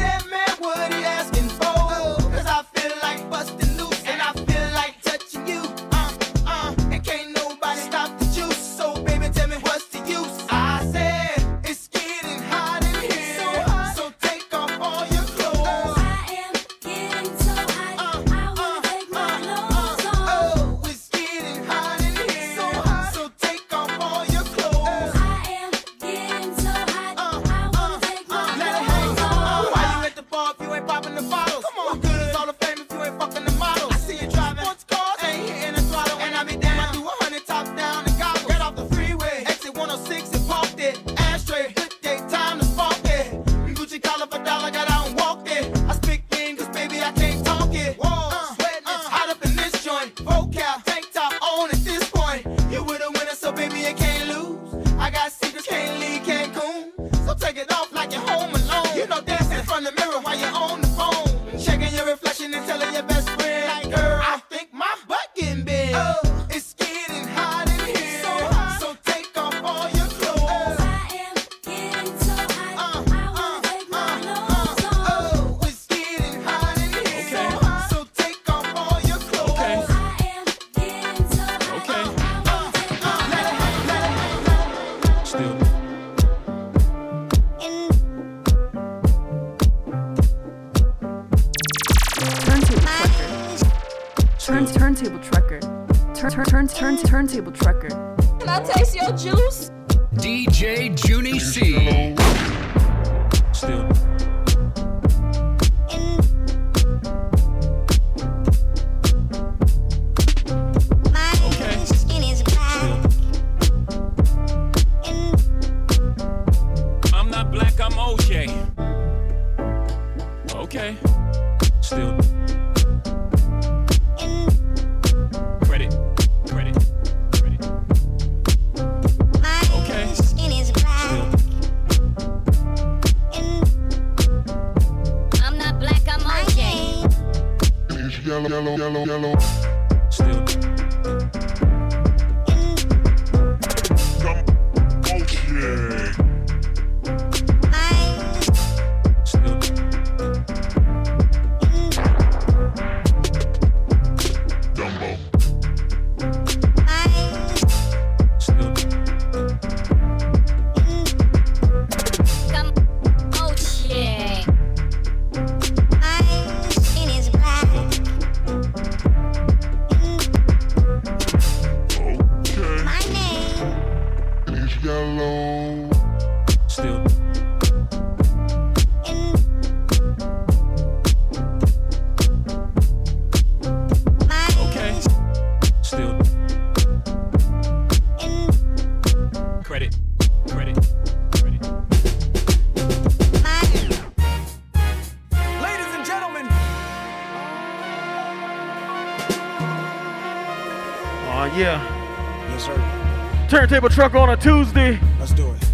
Turntable Truck on a Tuesday. Let's do it.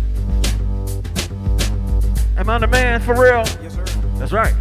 Am I the man for real? Yes, sir. That's right.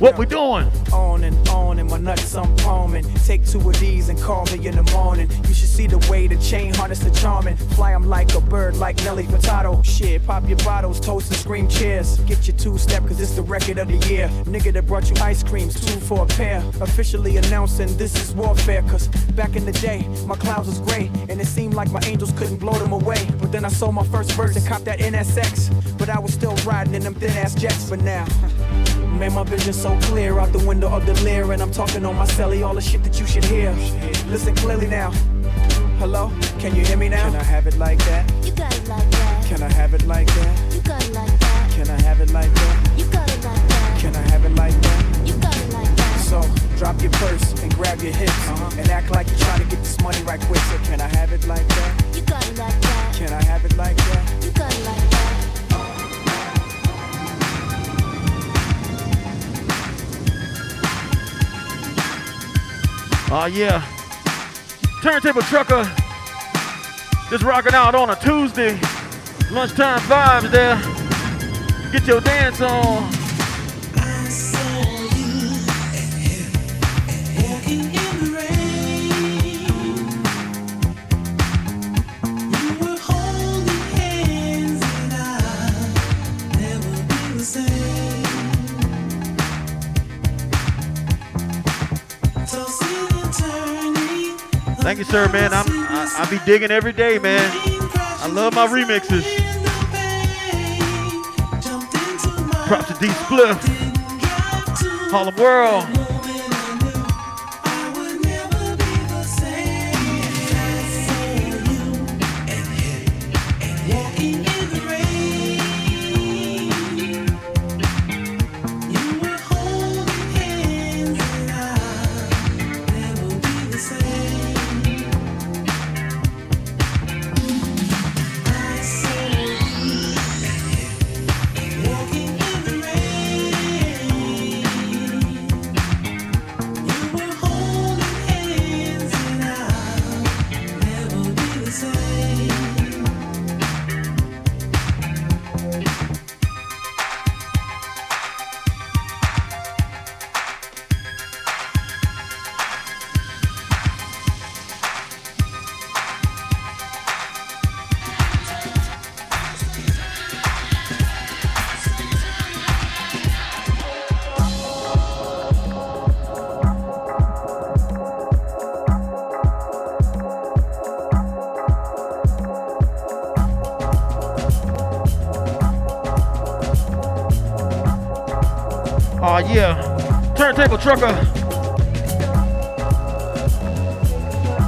What we doing? On and on, and my nuts I'm palming. Take two of these and call me in the morning. You should see the way the chain harness the charming. Fly 'em like a bird, like Nelly Furtado. Shit, pop your bottles, toast and scream cheers. Get your two step, cause it's the record of the year. Nigga that brought you ice creams, two for a pair. Officially announcing this is warfare, cause back in the day, my clouds was gray. And it seemed like my angels couldn't blow them away. But then I sold my first verse and copped that NSX. But I was still riding in them thin ass jets, but now. Made my vision so clear out the window of the Lear, and I'm talking on my celly, all the shit that you should hear. Listen clearly now. Hello, can you hear me now? Can I have it like that? You got it like that. Can I have it like that? You got it like that. Can I have it like that? You got it like that. Can I have it like that? You got it like that. So drop your purse and grab your hips and act like you're trying to get this money right quick. So can I have it like that? You got it like that. Can I have it like that? You got it like that. Oh yeah. Turntable trucker. Just rocking out on a Tuesday. Lunchtime vibes there. Get your dance on. Sir, man. I'm I, I be digging every day, man. I love my remixes. Props to D Spliff. Harlem World.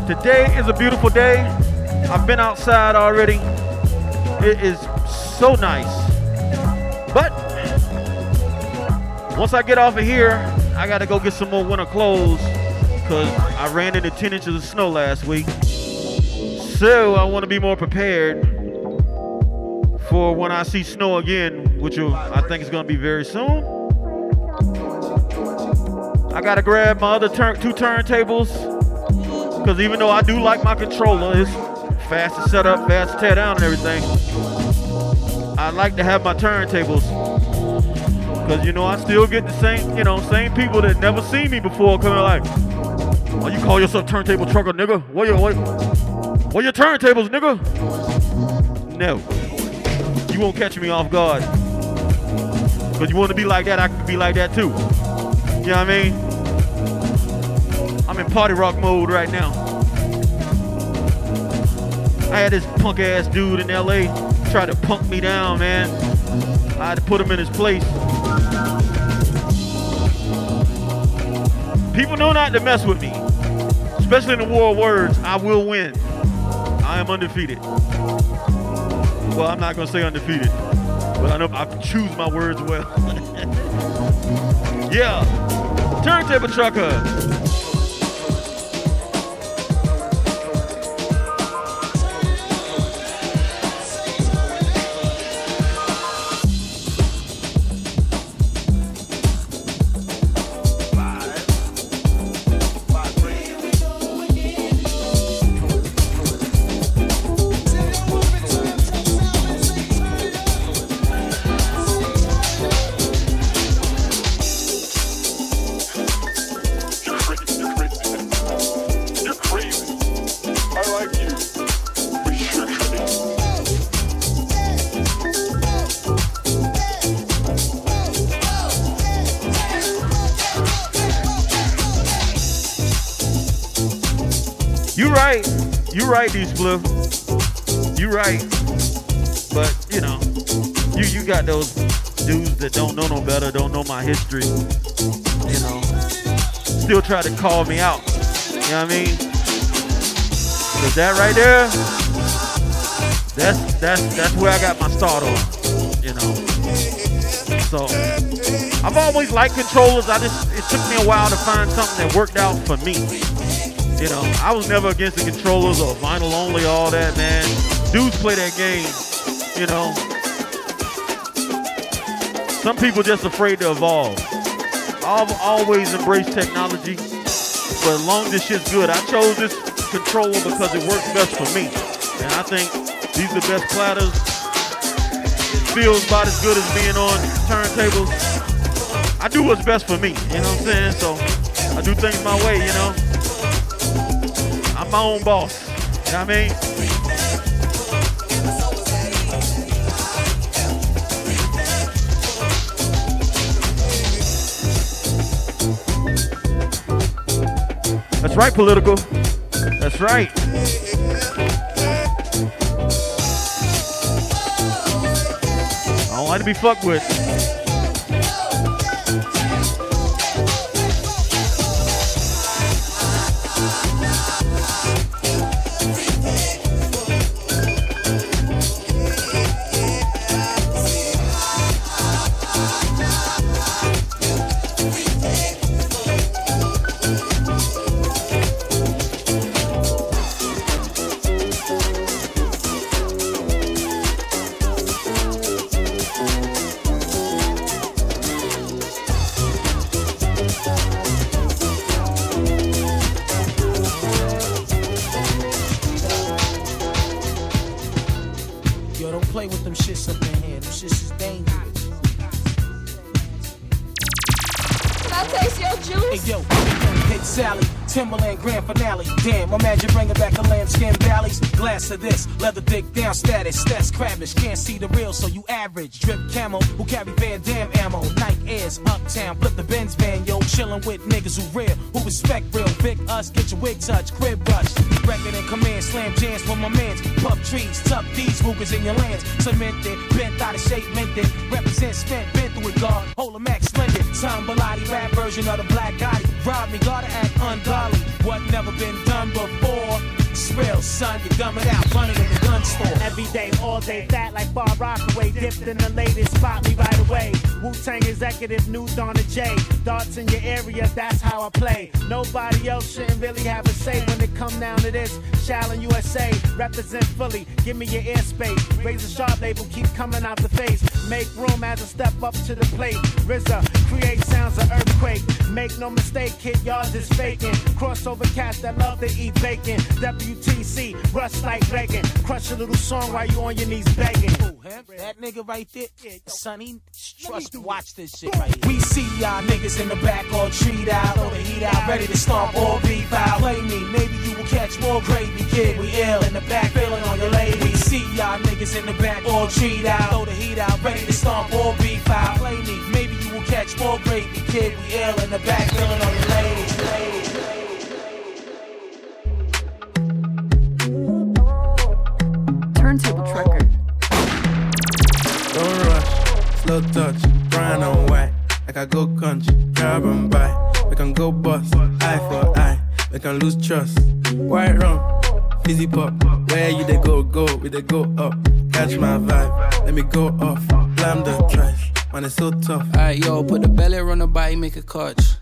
Today is a beautiful day. I've been outside already. It is so nice. But once I get off of here, I gotta go get some more winter clothes because I ran into 10 inches of snow last week. So I want to be more prepared for when I see snow again, which I think is gonna be very soon. I gotta grab my other turn, two turntables because even though I do like my controller, it's fast to set up, fast to tear down, and everything. I like to have my turntables because you know I still get the same, you know, same people that never seen me before coming like, "Oh, you call yourself turntable trucker, nigga? What your what? What your turntables, nigga?" No, you won't catch me off guard. Cause you want to be like that, I can be like that too. You know what I mean? I'm in party rock mode right now. I had this punk ass dude in LA try to punk me down, man. I had to put him in his place. People know not to mess with me. Especially in the war of words, I will win. I am undefeated. Well, I'm not gonna say undefeated, but I know I choose my words well. yeah. Turntable trucker. Spliff. You right. But you know, you you got those dudes that don't know no better, don't know my history. You know, still try to call me out. You know what I mean? Cause that right there, that's that's that's where I got my start on. You know. So I've always liked controllers. I just it took me a while to find something that worked out for me. You know, I was never against the controllers or vinyl only, all that, man. Dudes play that game, you know. Some people just afraid to evolve. I've always embraced technology, but as long as this shit's good, I chose this controller because it works best for me. And I think these are the best platters. It feels about as good as being on turntables. I do what's best for me, you know what I'm saying? So I do things my way, you know. My own boss. You know what I mean? That's right, political. That's right. I don't like to be fucked with. Of this, leather dick down status. Stats crabbish, can't see the real, so you average. Bar Rockaway. Dipped in the latest, spot me right away. Wu Tang executive, new to J. Darts in your area, that's how I play. Nobody else shouldn't really have a say when it come down to this. Shaolin USA, represent fully. Give me your airspace. Raise a sharp label, keep coming out the face. Make room as I step up to the plate. RZA, create sounds of earthquake. Make no mistake, kid, y'all just faking. Crossover cats that love to eat bacon. WTC, rust like bacon. Crush a little song while you on your knees begging. That nigga right there, Sonny, trust, watch this shit right here. We see y'all niggas in the back all treat out, throw the heat out, ready to stomp all beef out. Play me, maybe you will catch more gravy, kid. We ill in the back, feeling on your lady. We see y'all niggas in the back all treat out, throw the heat out, ready to stomp all beef out. Play me, maybe you will catch more gravy, kid. We ill in the back, feeling on your lady. lady. Turntable slow touch, brown and white. Like I go country, grab and buy. We can go bust, eye for eye. We can lose trust. White rum, fizzy pop. Where you they go, go, we they go up. Catch my vibe, let me go off. Blam the trash, man, it's so tough. Alright, yo, put the belly on the body, make a catch.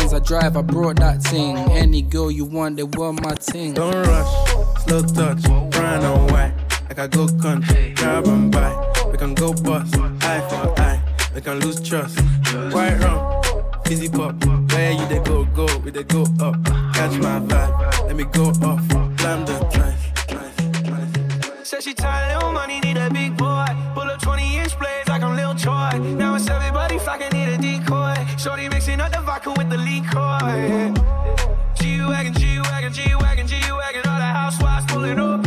Benz I drive, I brought that thing. Any girl you want, they want my thing. Don't rush, slow touch, brown and white. Like I go country, grab and buy. We can go bust, eye for eye. We can lose trust. White rum, fizzy pop. Where you they go, go, we they go up. Catch my vibe, let me go off. Blam the drive. Said she tired, little money, need a big boy. Pull up 20 inch Troy. Now it's everybody flocking, need a decoy. Shorty mixing up the vodka with the liquor. G wagon, G wagon, G wagon, G wagon. All the housewives pulling up.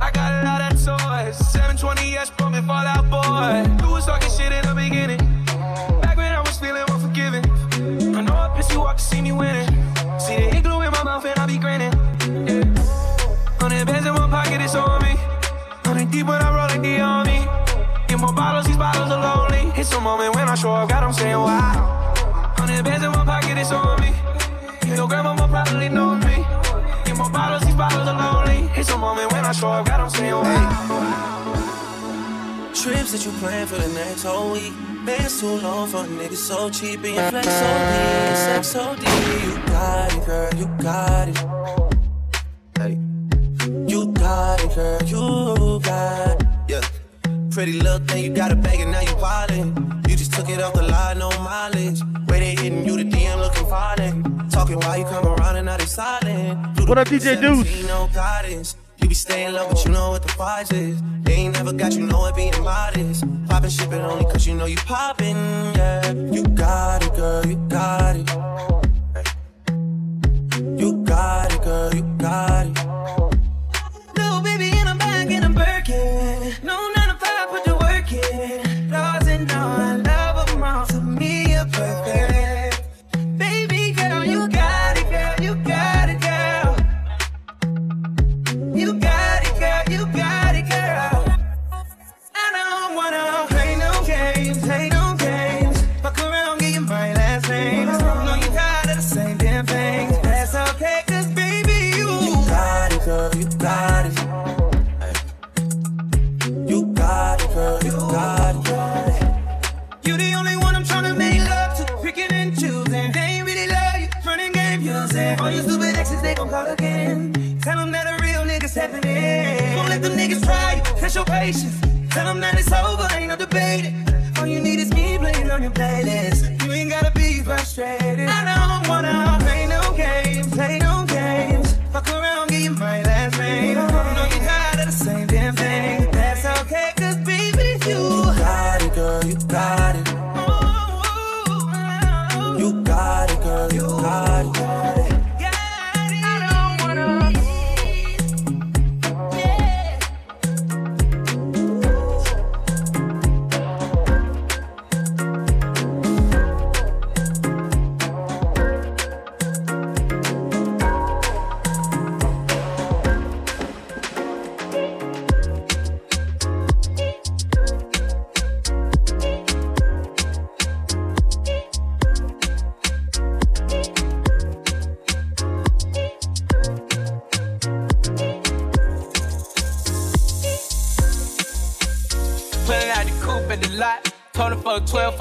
I got a lot of toys. 720S pumping Fall Out Boy. You was talking shit in the beginning. Back when I was feeling. I know I pissed you off to see me winning. See the in my mouth and I be. Hundred bands in one pocket, it's on me. Hundred deep when I roll like the army. Get more bottles, these bottles are lonely. It's a moment when I show up, God, I'm saying wow. Hundred bands in one pocket, it's on me. Your grandma will probably know me. Get more bottles, these bottles are lonely. It's a moment when I show up, God, I'm saying wow. Trips that you plan for the next whole week. Bands too long for a nigga so cheap. And your flex so deep, sex so deep. You got it, girl, you got it. Little thing, you got a bag and now you wildin'. You just took it off the line, no mileage. Way they hitting you, the DM looking violent. Talking while you come around and now they silent. What up, DJ Deuce? Deuce? No guidance. You be staying low, but you know what the price is. They ain't never got you know it being modest. Poppin' shit, but only cause you know you poppin', yeah. You got it, girl, you got it. You got it, girl, you got it. gon' call again. Tell them that a real nigga's happening. Don't let them niggas try you. Test your patience. Tell them that it's over, ain't no debating. All you need is me playing on your playlist. You ain't gotta be frustrated. I know.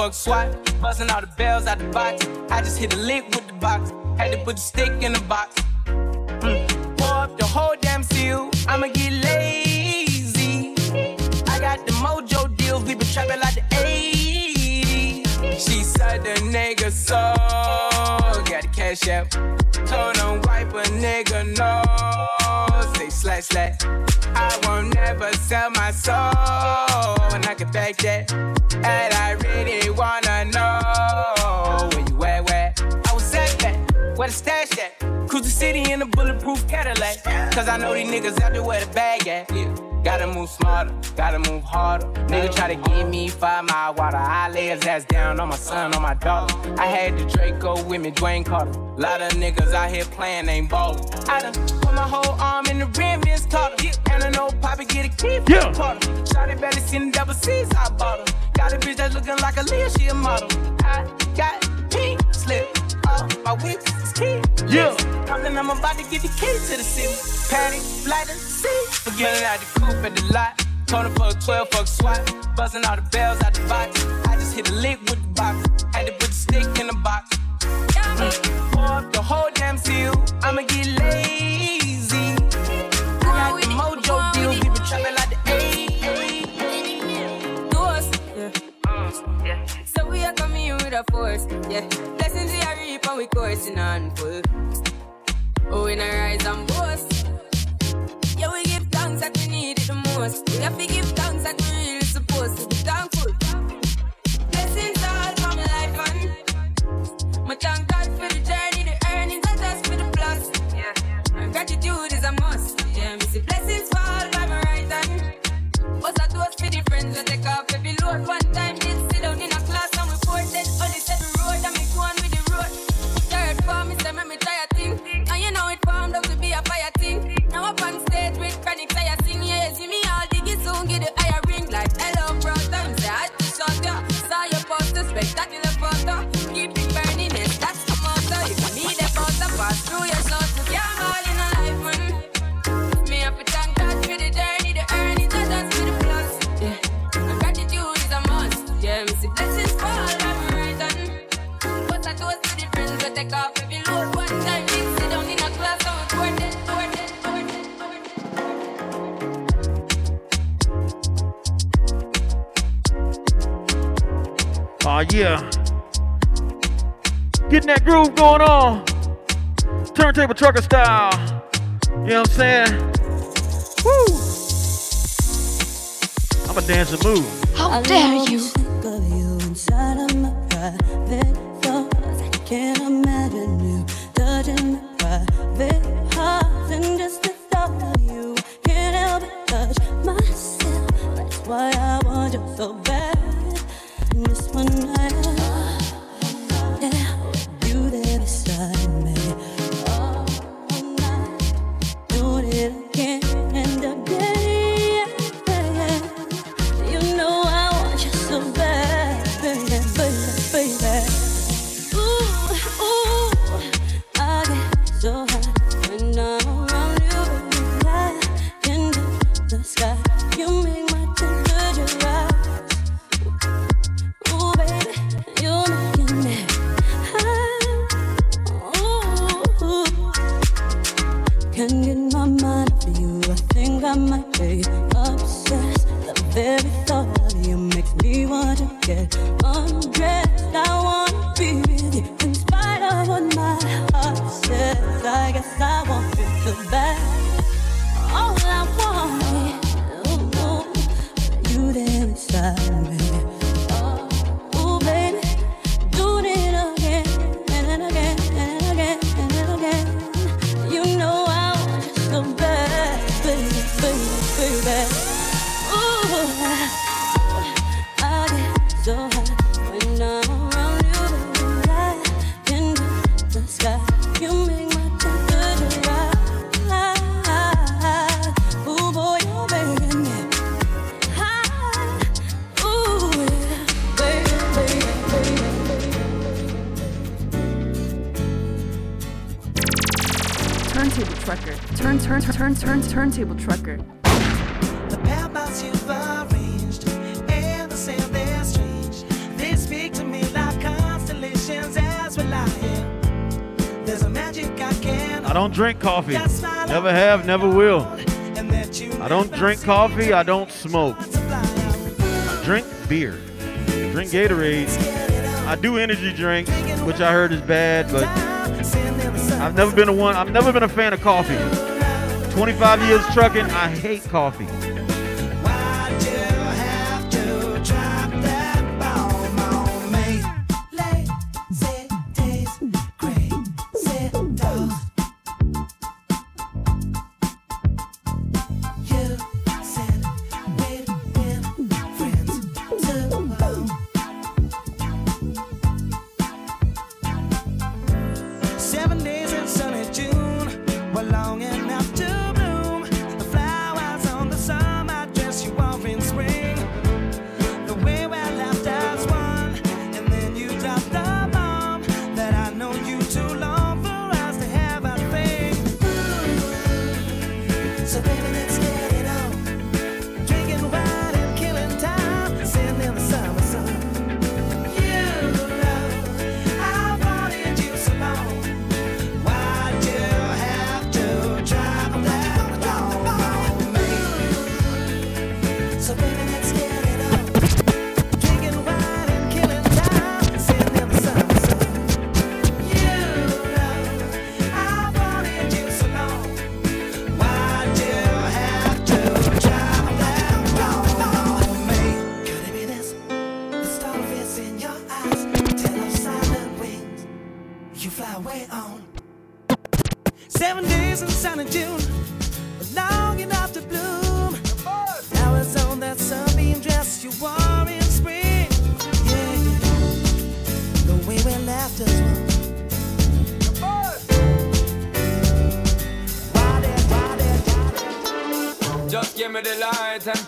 Fuck swat. Busting all the bells out the box. I just hit a lick with the box. Had to put the stick in the box. Mm. Pour up the whole damn seal. I'ma get lazy. I got the mojo deals. We been trapping like the 80s. She said the nigga so. Got the cash out. Told him wipe a nigga no. Say slash slash. I won't never sell my soul. And I can back that. And I really wanna know where you at, where? I was at that. Where the stash? Cruise the city in a bulletproof Cadillac. Cause I know these niggas out there where the bag at. Yeah. Gotta move smarter, gotta move harder. Nigga try to give me five mile water. I lay his ass down on my son, on my daughter. I had the Draco with me, Dwayne Carter. Lot of niggas out here playing, ain't ballin'. I done put my whole arm in the rim, Vince Carter. And I know Poppy get a key for Yeah. the quarter. Shotty barely seen the double C's, I bought her. Got a bitch that's looking like a Leah, she a model. I got pink slip. Uh, my whip is key. Yeah. Compton, I'm about to get the key to the city. Patty, light the seat. Forgetting out the coupe at the lot. Told him for a 12 fuck swat. Buzzing all the bells out the box. I just hit a lick with the box. Had to put the stick in the box. Mm. Pour up the whole damn seal. I'ma get lazy. I got the mojo deals. We been trapping like the 80s. Doors, yeah. So we are coming in with a force, yeah. Blessings reap and we coursing on full. Oh, we not rise and boast. Yeah, we give thanks that we need it the most. We have to give thanks that we really supposed to be thankful. I'm a move. How dare Never will. I don't drink coffee. I don't smoke. I drink beer. Drink Gatorade. I do energy drink, which I heard is bad, but I've never been a one. I've never been a fan of coffee. 25 years trucking. I hate coffee.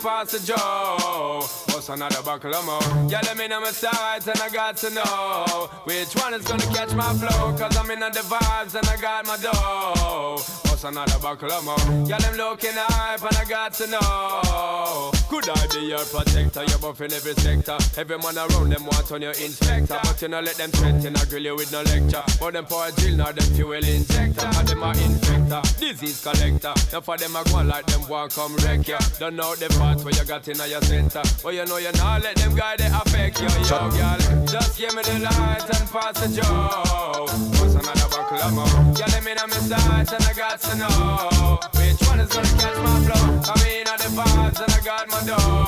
Pass the joe. What's another buckle of more? Yeah, let me know my sights and I got to know which one is gonna catch my flow. Cause I'm in the vibes and I got my dough. What's another buckle of more? Yeah, them looking hype and I got to know. Could I be your protector? You're buff in every sector. Every man around them want on your inspector. But you know, let them threaten, I grill you with no lecture. But them a drill, now them fuel injector. And them a infector, disease collector. Now for them, I go like them want come wreck ya. Don't know the part where you got in your center. But you know you not let them guy they affect you. Yo, girl, just give me the light and pass the joe. Of oh. more? Yeah, me know my sights and I got to know which one is gonna catch my flow. I mean, all the vibes and I got my dough.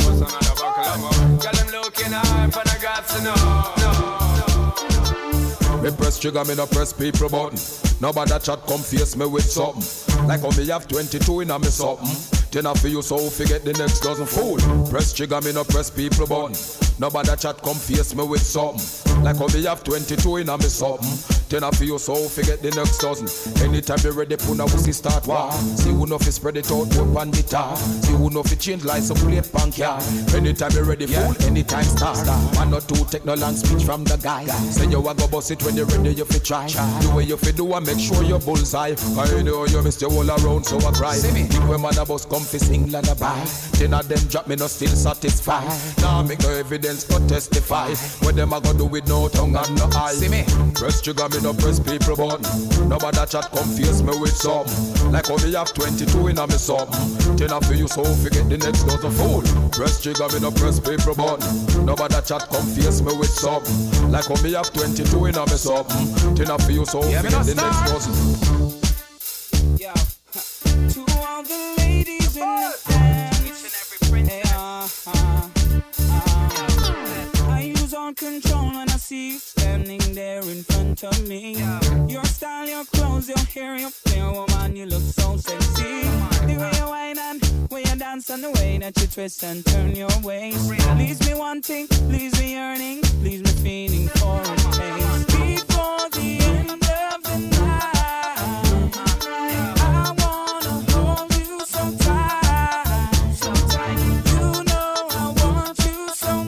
What's another buckle of more? Girl, I'm looking hype and I got to know. Me press trigger, me no press people button. Nobody chat come face me with something. Like how me have 22 in a me something. Then I feel you so forget the next dozen fool. Press trigger, me no press people button. Nobody chat come face me with something. Like how me have 22 in a me something. Then I feel you so forget the next dozen. Anytime you ready, put a pussy start war. See who know fi spread it out, put on the tar. See who know fi change like some plate punk yeah. Anytime you ready, fool, anytime start. One or two take no long speech from the guy. Say you a go bust it when you ready, you fi try. The way you fi do and make sure you bullseye. I know you missed your all around, so I cry. Think when man a bus come fi sing lullaby. Ten of them drop me no still satisfied. Now make no evidence but testify. What them a go do with no tongue and no eye. See me. Press trigger me no press people button. Nobody chat confuse me with some. Like how me have 22 in a me something. Ten of you so forget the next dozen fool. Press trigger me no press people button. Nobody chat confuse me with some. Like how me have 22 in a me something. Ten of you so Yeah, me forget the next start. dozen. Yo, to all the ladies in the dance. Hey. I lose all control when I see you standing there in front of me. Your style, your clothes, your hair, your flair, woman, you look so sexy. The way you whine and way you dance and the way that you twist and turn your waist. Leaves me wanting, leaves me yearning, leaves me feeling for a taste. Before the end of the night. I wanna hold you so tight, so tight. You know I want you so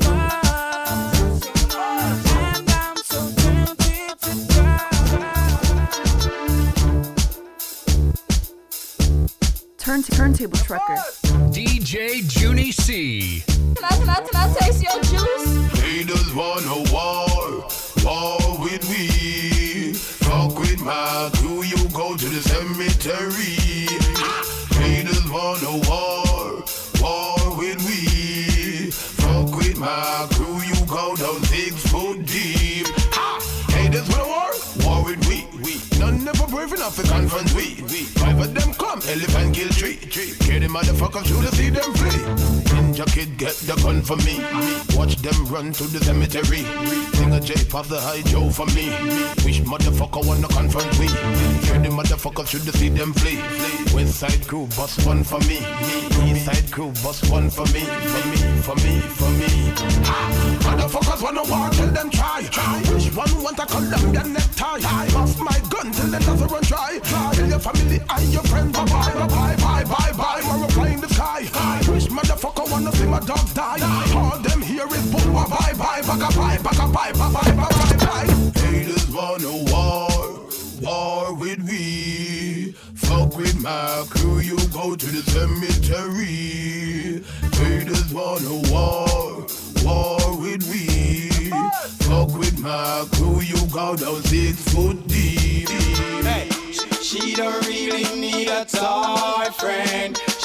why do you go to the cemetery? Haters wanna war, war with we. Fuck with my crew, you go down six foot deep. Haters wanna war, war with we. None never brave enough to confront we. Five of them come, elephant kill tree. Kill the motherfuckers, you to see them flee. Ninja kid get the gun for me. Watch them run to the cemetery. Sing a J pop the high Joe for me. Wish motherfucker wanna confront we. Kill the motherfucker should to see them flee. West side crew, bust one for me. East side crew, bust one for me. For me, for me, for me. Ah, motherfuckers wanna war, tell them try. try. Which one want a Colombian necktie? Bust my gun till the doesn't run dry. Tell your family and your friends bye bye bye bye bye bye bye. We're flying the sky. Which motherfucker wanna to see my dog die. All them here is boom, bye bye, back a bye, back a bye, bye bye, bye bye. Haters wanna war, war with we. Fuck with my crew, you go to the cemetery. Haters wanna war, war with we. Fuck with my crew, you go down six foot deep. Hey, she don't really need a toy friend.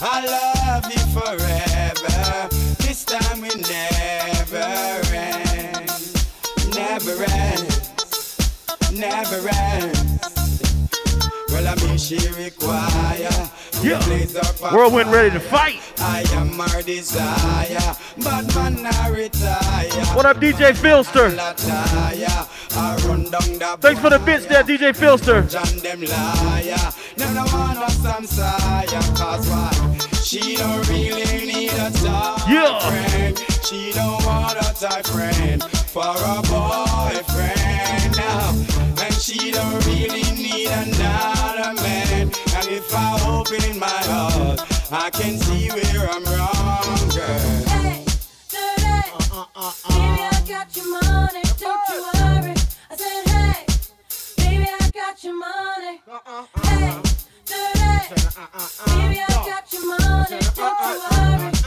I love you forever. This time we never end, never end, never end. Well, I mean, she require. Yeah. Whirlwind ready to fight. I am her desire, but man I retire. What up, DJ Filster? Thanks for the bits there, DJ Filster. John them liar. Them want no some sire, cause why? She don't really need a Yeah. friend. She don't want a type friend for a boyfriend now. And she don't really need another man. And if I open my heart, I can see where I'm wrong, girl. Hey, dirty. Baby, I got your money, don't you worry. I said, hey, baby, I got your money. Hey, dirty. Baby, I got your money, don't you worry.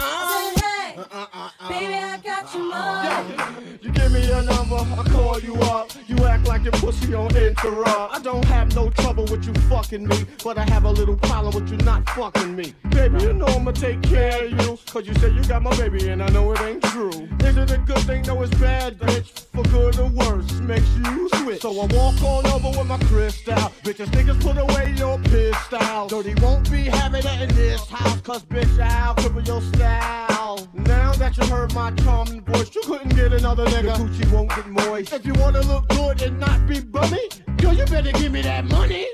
You give me your number, I call you up. You act like your pussy on interrupt. I don't have no trouble with you fucking me, but I have a little problem with you not fucking me. Baby, you know I'ma take care of you, cause you say you got my baby and I know it ain't true. Is it a good thing? No, it's bad, bitch. For good or worse, makes you switch. So I walk on over with my crystal. Bitches, niggas put away your pistol. Dirty won't be having that in this house, cause bitch, I'll cripple your style. Now that you heard my charming voice, you couldn't get another nigga. The coochie won't get moist. If you wanna look good and not be bummy, yo, you better give me that money.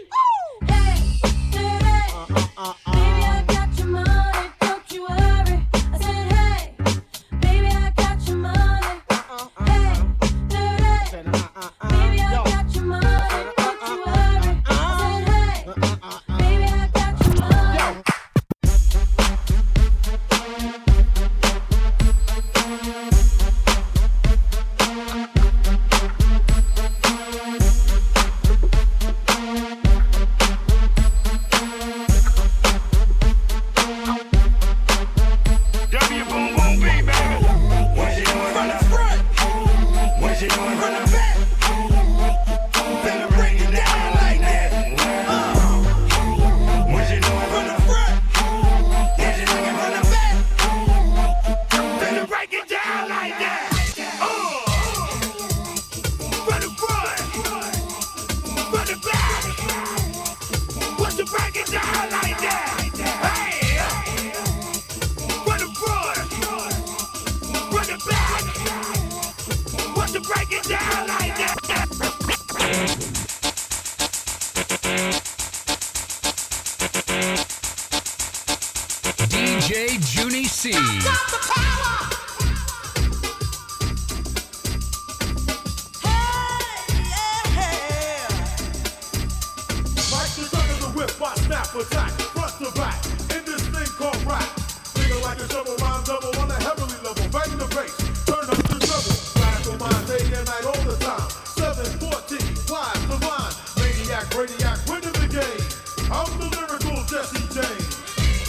Hey, dirty. Uh, uh, uh, baby, I got your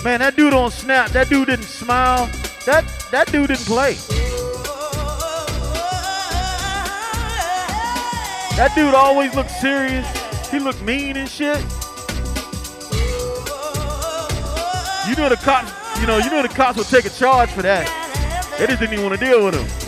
Man, that dude on Snap, that dude didn't smile. That that dude didn't play. That dude always looked serious. He looked mean and shit. You know the cops, you know, you know the cops would take a charge for that. They just didn't even want to deal with him.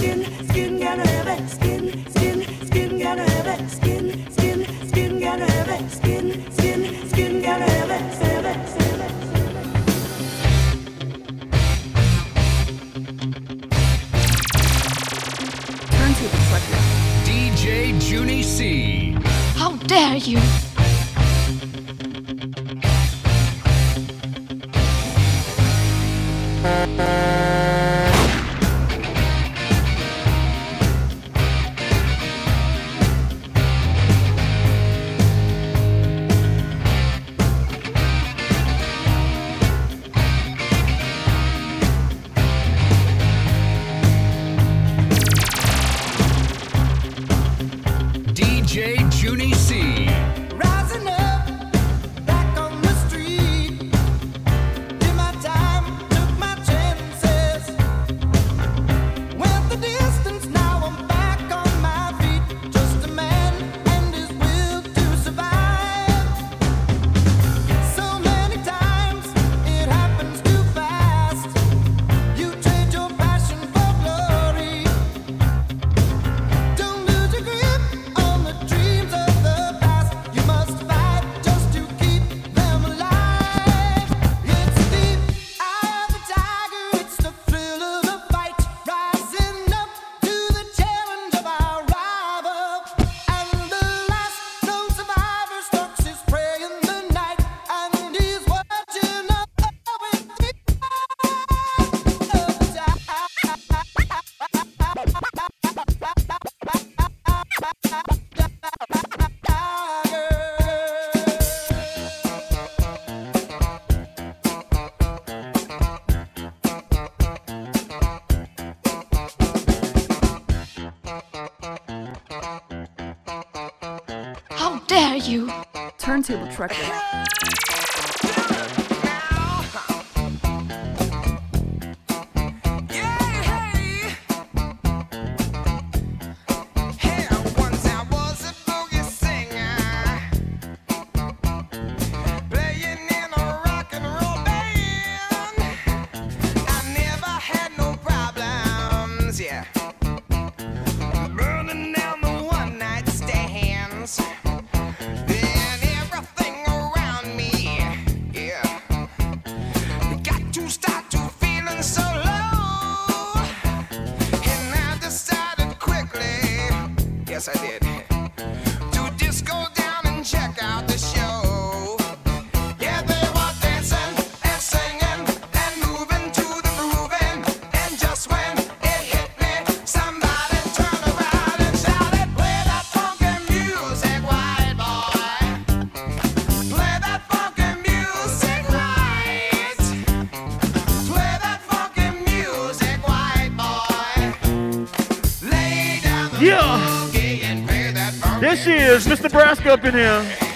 gonna live it. trucker. mask up in here.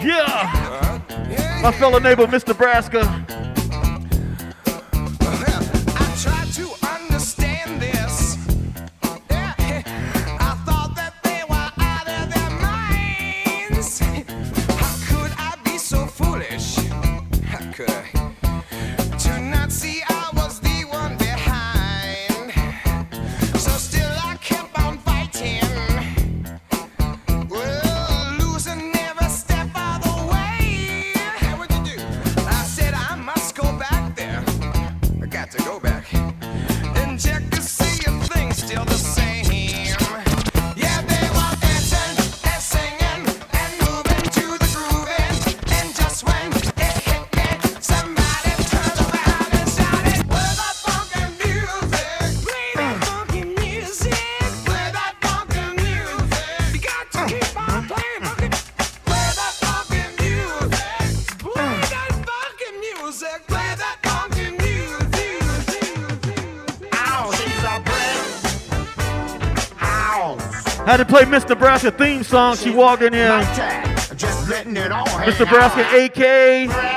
Yeah. My fellow neighbor, Mr. Braska. Play Miss Nebraska theme song. She walked in here. Just letting it all Miss Nebraska AK.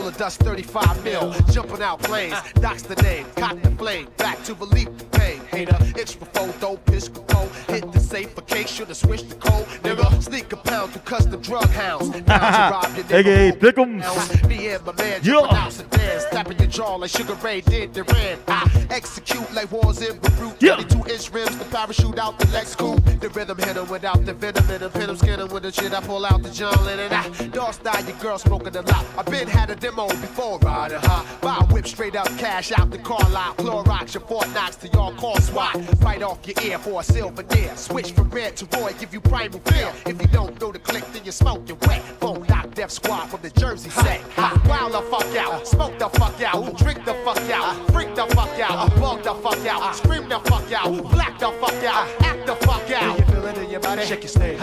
Certified silver dust 35 mil. Jumping out planes, doc's the name. Cock the flame, back to relief the pain. Hater, itch for photo, piss for. Hit the safe for case, should've switched the code. Nigga, sneak a pound through custom drug hounds. To rob your AKA. Pick'em. Me and my man, dance. Tapping your jaw like Sugar Ray did the ran. I execute like wars in Beirut. 22 inch rims, the parachute out the Lex coupe. The rhythm hit without the venom in the shit. I pull out the John Lennon. I dog style, your girl smoking a lot. I been had a demo before riding high. Buy whip straight up, cash out the car lot. Clorox, your Fort Knox to y'all call SWAT. Right off your ear for a silver deer. Switch from red to Roy, give you primal fear. If you don't know the click, then you smoke you wet. Phone knock death squad from the Jersey set. Wild the fuck out, smoke the fuck out, drink the fuck out, freak the fuck out, bug the fuck out, scream the fuck out, black the fuck out, act the fuck out. Do you feel it in your body? Shake your snake.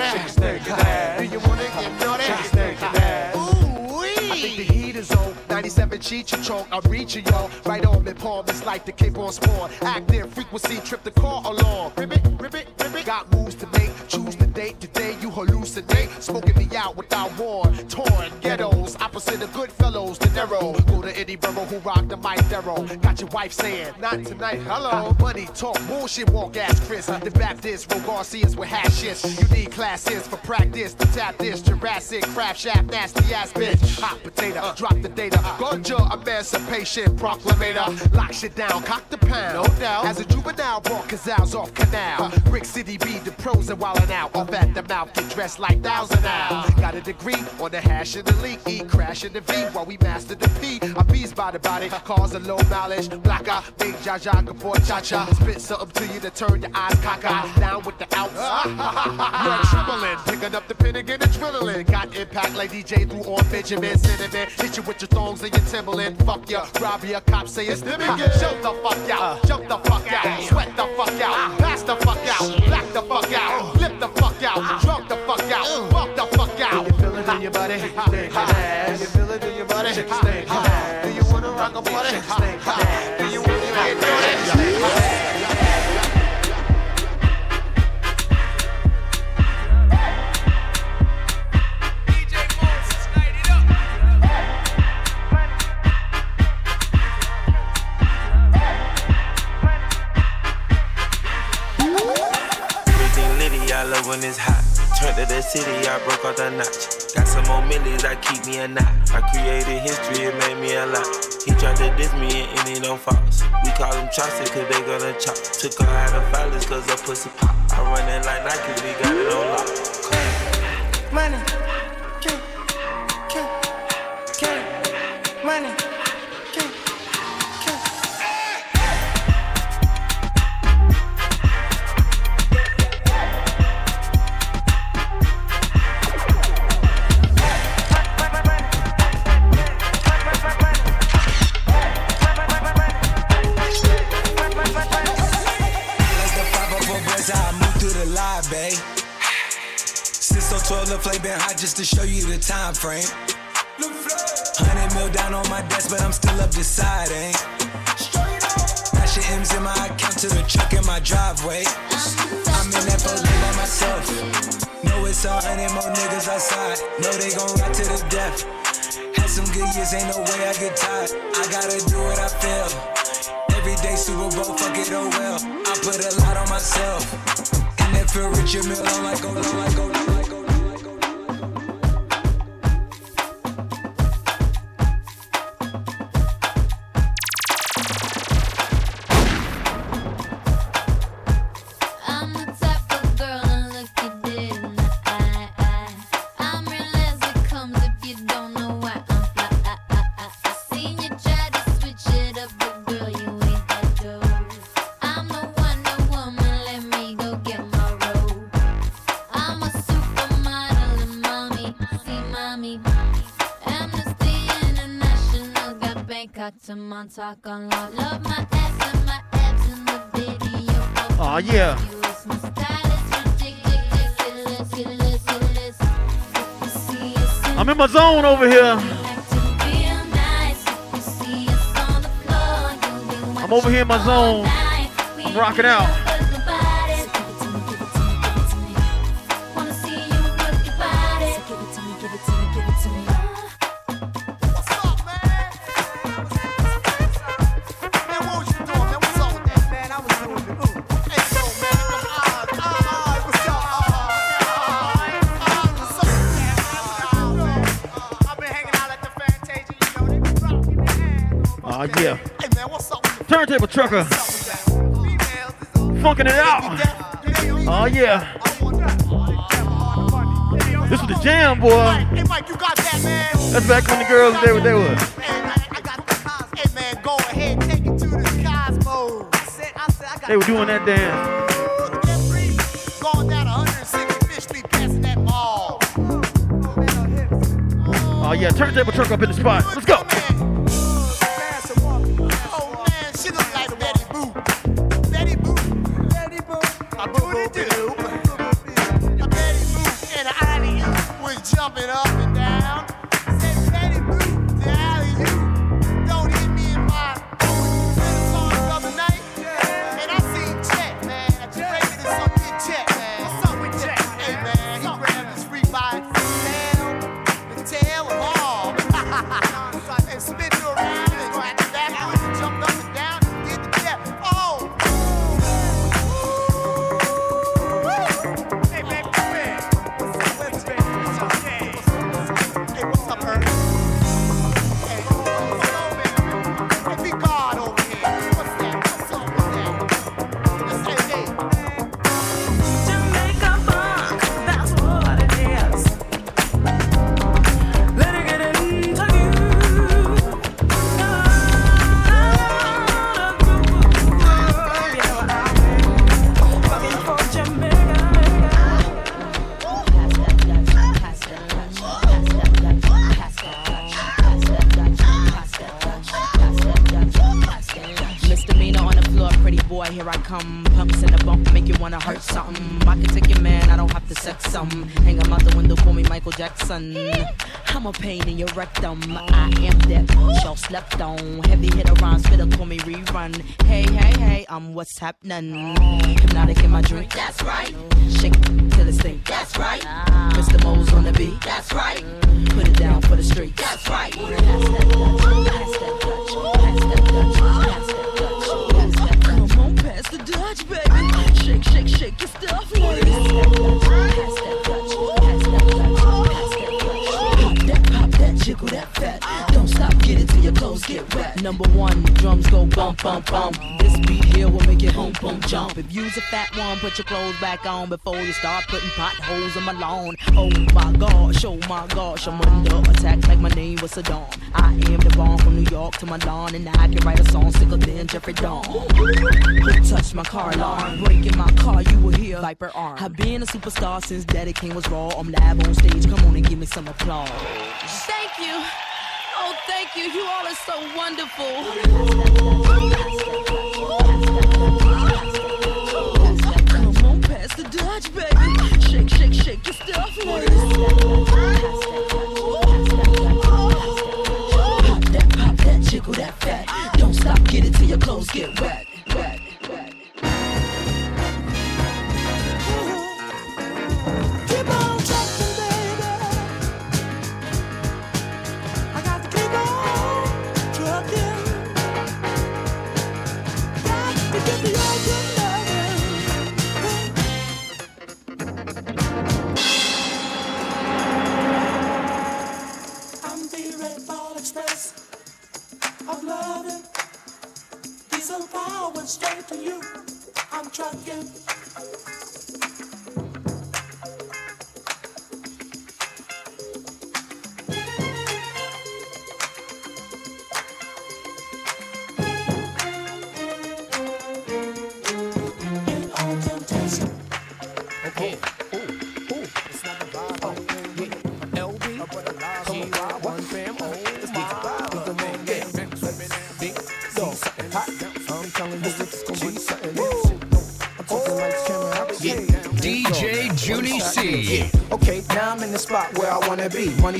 Wanna rock a body? Shake your. Do you wanna get naughty? Shake. Ooh wee. I think the heat is on. 97 cheat your choke. I'm reaching y'all. Right on me palm. It's like the cape on spawn. Active frequency. Trip the car along. Ribbit, ribbit, ribbit. Got moves to make. Choose the date. Today you hallucinate. Smoking me out without war. Torn ghettos. Opposite of good fellows. De Niro. Go to Eddie Who rock the mic Darrow. Got your wife saying, not tonight. Hello. Money talk. Bullshit walk ass Chris. The Baptist. Ro Garcias with hashes. You need classes for practice. To tap this. Jurassic. Craft shaft. Nasty ass bitch. Hot potato. Drop the data. Ganja emancipation proclamator. Lock shit down. Cock the pound. No doubt. As a juvenile. Brought Cazals off canal. Brick City be the pros and wildin' out. Off at the mouth. Get dressed like thousand now. Got a degree on the hash of the leak. E crash in the V while we master the P. I bees by the body. Cause a low mileage. Blacker. Big Jaja. Kapor cha cha. Spit something to you to turn your eyes cockeyed. Down with the outs. You're trembling. Picking up the pin and get adrenaline. Got impact like DJ through on Benjamin Cinnamon. Hit you with your thongs and your Timberland. Fuck ya. Rob ya. Cops say it's them again. Jump the fuck out. Uh. Jump the fuck out. Sweat the fuck out. Ah. Pass the fuck out. Black the fuck out. Uh. Flip the fuck out. Ah. Drunk the fuck out. Uh. Fuck the fuck out. You feel it in your body? Shake your ass. You feel it in your body? Shake your. Do you wanna rock a body? Shake your snake. Do you wanna get dirty? Everything litty, I love when it's hot. Turned to the city, I broke out the notch. Got some more millies, that keep me a knot. I To diss me and it don't false. We call them Chaucer cause they gonna chop. Took her out of violence cause her pussy pop. I run it like Nike, we got it on lock. Money, time frame. Hundred mil down on my desk, but I'm still up deciding. Dash eh? your M's in my account to the truck in my driveway. I'm in that boat by myself. Know it's all hundred more niggas outside. Know they gon' ride to the death. Had some good years, ain't no way I get tired. I gotta do what I feel. Montauk on lock. Love my ass and my abs in the video. Oh yeah. I'm in my zone over here. I'm over here in my zone. I'm rocking out. Turntable trucker. Funking it out. Oh yeah. This was the jam, boy. That's back when the girls they were they were. They were doing that dance. going down 160 Fish Street, passing that ball. Oh yeah, turntable truck up in the spot. Let's go. I'm pain in your rectum. I am that bitch y'all slept on. Heavy hit around, spitter, call me rerun. Hey, hey, hey, I'm what's happening. Hypnotic in my drink, that's right. Shake it till it's stink, that's right. Mr. Mo's on the beat, that's right. Put it down for the street, that's right. Pass that Dutch, pass that Dutch, pass that Dutch, pass that Dutch. Come on, pass the Dutch, baby. Shake, shake, shake your stuff, ladies. That, fat. Don't stop, get it till your clothes get wet. Number one, the drums go bump, bump, bump. This beat here will make it home, boom, jump. If you's a fat one, put your clothes back on before you start putting potholes in my lawn. Oh my gosh, oh my gosh, I'm under attack like my name was Saddam. I am the bomb from New York to Milan, and I can write a song sicker than Jeffrey Dawn. Who touched my car alarm? Breaking my car, you will hear Viper arm. I've been a superstar since Daddy Kane was raw. I'm live on stage, come on and give me some applause. You. Oh, thank you. You all are so wonderful. Come on, pass the Dutch, baby. Shake, shake, shake your stuff, ladies. Pop that, pop that, jiggle that fat. Don't stop, get it till your clothes get wet. straight to you. I'm trucking.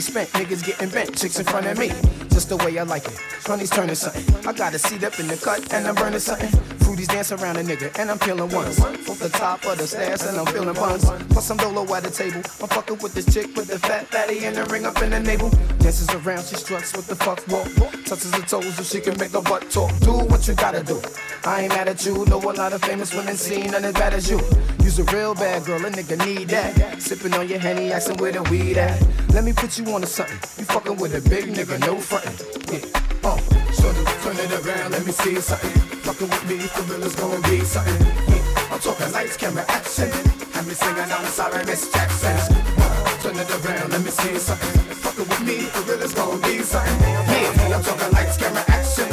Spent, niggas getting bent, chicks in front of me. Just the way I like it. Honey's turning something. I got a seat up in the cut and I'm burning something. Fruities dance around a nigga and I'm peeling ones. Off the top of the stairs and I'm feeling buns. Plus I'm dolo at the table. I'm fucking with this chick with the fat fatty and the ring up in the navel. Dances around, she struts with the fuck walk. Touches her toes so she can make her butt talk. Do what you gotta do. I ain't mad at you. Know a lot of famous women seen none as bad as you. You's a real bad girl, a nigga need that. Sipping on your henny, asking where the weed at. Let me put you on to something. You fucking with a big nigga, no frontin'. Yeah. Oh, it around, let me see something. Fucking with me, for real, it's gonna be something. I'm talking lights, camera, action. Have me singing, I'm sorry, Miss Jackson. Turn it around, let me see something. Fucking with me, for real, it's gonna be something. Yeah, I'm talking lights, camera, action.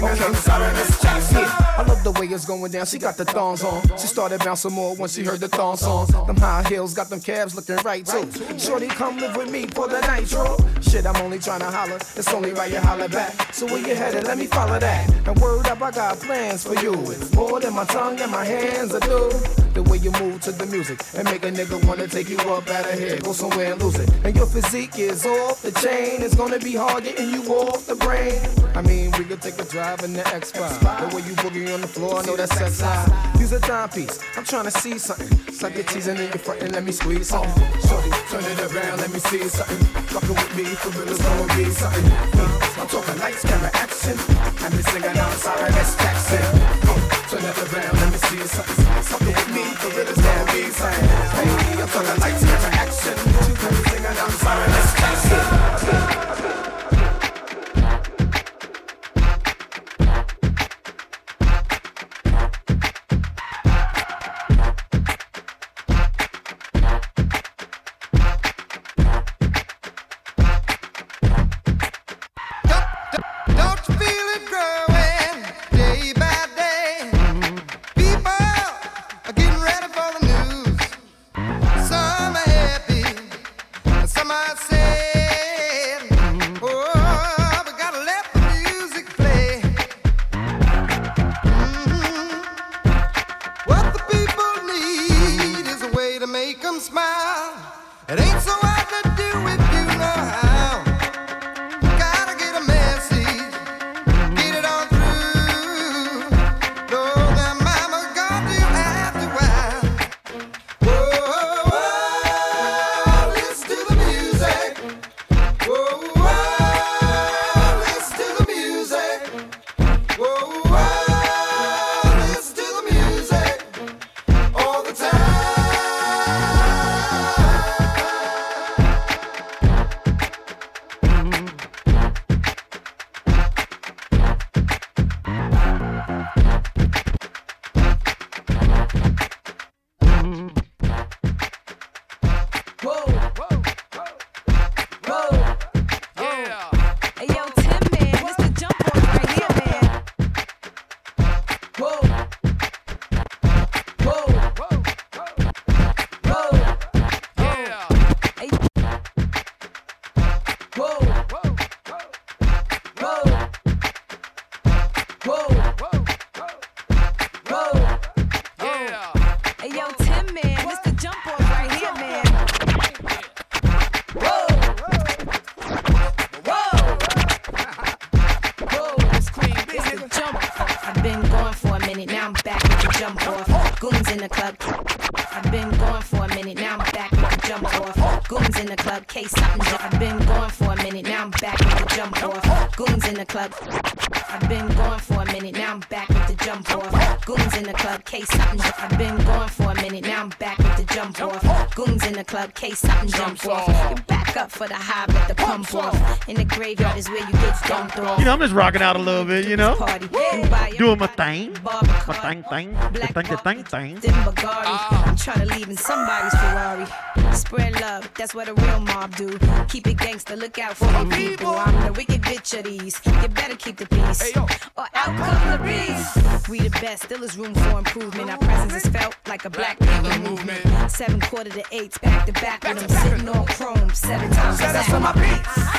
Singing, I'm sorry, Miss Jackson. I love the way it's going down. She got the thongs on. She started bouncing more when she heard the thong songs. Them high heels got them calves looking right too. Shorty, come live with me for the night, nitro. Shit, I'm only trying to holler. It's only right you holler back. So where you headed? Let me follow that. And word up, I got plans for you. It's more than my tongue and my hands are do. The way you move to the music and make a nigga wanna take you up out of here. Go somewhere and lose it. And your physique is off the chain. It's gonna be hard getting you off the brain. I mean, we could take a drive in the X5. The way you boogie on the floor, I know that's sex high. A timepiece. I'm trying to see something. Suck your teasing in your front and let me squeeze something. Shorty, turn it around, let me see something. Fucking with me, for real, it's gonna be something. I'm talking lights, camera, action. And me singing outside, is where you get dumped off. You know, I'm just rocking out a little bit, you know? Party. Doing my thing. My thing, thing. The thing, the thing, thing. I'm trying to leave in somebody's Ferrari. Spread love, that's what a real mob do. Keep it gangster, look out for the people. I'm the wicked bitch of these. You better keep the peace. Or out come the beast. We the best, still is room for improvement. Our presence is felt like a black people movement. Seven quarter to eights, back to back with them sitting on chrome seven times. Set us on my beats.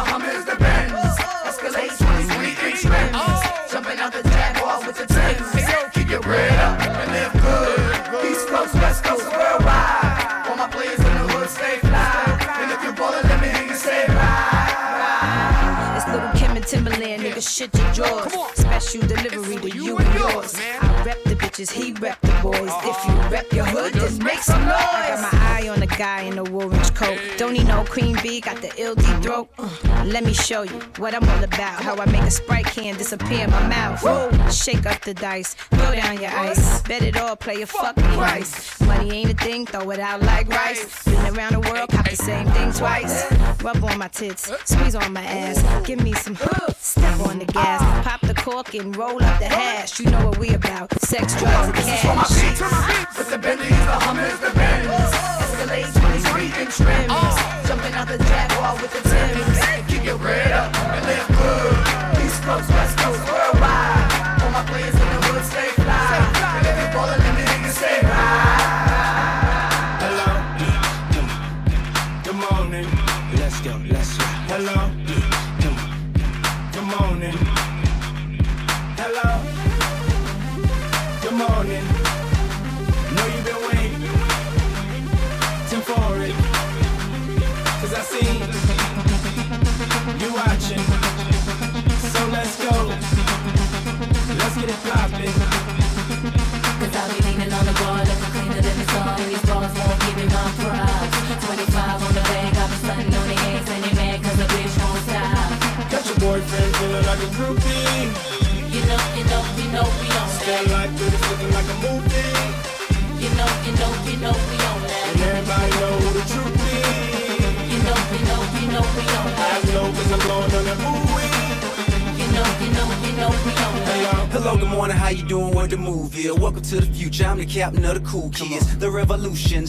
The Hummers, the Benz. Escalade 23 inch rims. Jumping out the Jaguar with the Timbs. Keep your bread up and live good. East Coast, West Coast, worldwide. All my players in the hood stay fly. And if you're ballin', let me hear you say ride. It's Lil' Kim and Timbaland, nigga, shit your jaws. Special delivery to you and yours. I rep the bitches, he rep the boys. If you rep your hood, just make some noise. I got my eye on the guy in the orange coat. Don't he no Queen B got the ill LD throat? Let me show you what I'm all about. How I make a Sprite can disappear in my mouth. Whoa. Shake up the dice, throw down your ice. Bet it all, play a fucking price. Money ain't a thing, throw it out like rice. Been around the world, cop the same thing twice. Rub on my tits, squeeze on my ass. Give me some hooks, step on the gas. Ah. Pop the cork and roll up the hash. You know what we about. Sex, drugs, and is for my cash. beats. With the Bentleys, the Hummers, the Benz. Escalade 23 inch rims. Ah. Jumping out the Jaguar with the Bread up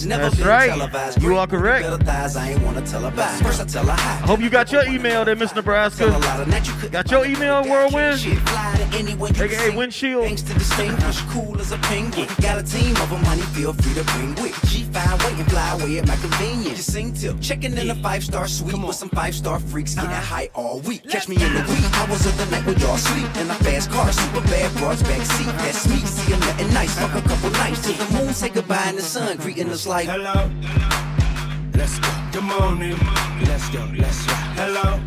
revolution's never That's been right. televised. You are correct. I ain't wanna tell her bye. First I tell her hi. I hope you got your email there, Miss Nebraska. Got your email, Whirlwind? AKA Windshield. Thanks to distinguish, cool as a penguin. Got a team of them, honey, feel free to bring with. G5 and fly away at my convenience. Just sing till checking in a five star suite with some five star freaks getting uh-huh. high all week. Catch me in the wee hours of the night when y'all sleep in a fast car, super bad broads back seat. That's me, see 'em nothing nice, fuck a couple nights till the moon say goodbye and the sun greeting us like hello. Let's go. Good morning. Let's go. Let's go. Hello.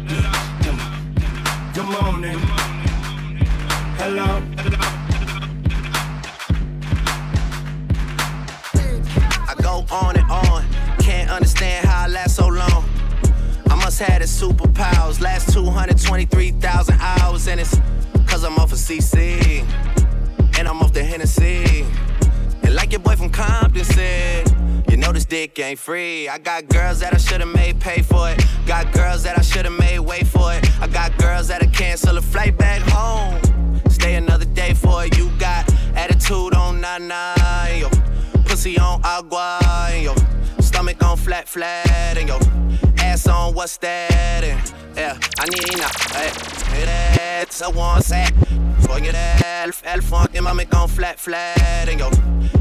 Good morning. Hello. I have the superpowers. Last 223,000 hours, and it's cause I'm off of CC. And I'm off the Hennessy. And like your boy from Compton said, you know this dick ain't free. I got girls that I should've made pay for it. Got girls that I should've made wait for it. I got girls that'll cancel a flight back home. Stay another day for it. You got attitude on nine yo. Pussy on agua, yo. Stomach on flat, flat, and yo. Ass on what's that? And yeah, I need now. Hey, that's a one set. For you that elf funk and my on flat, flat, and yo.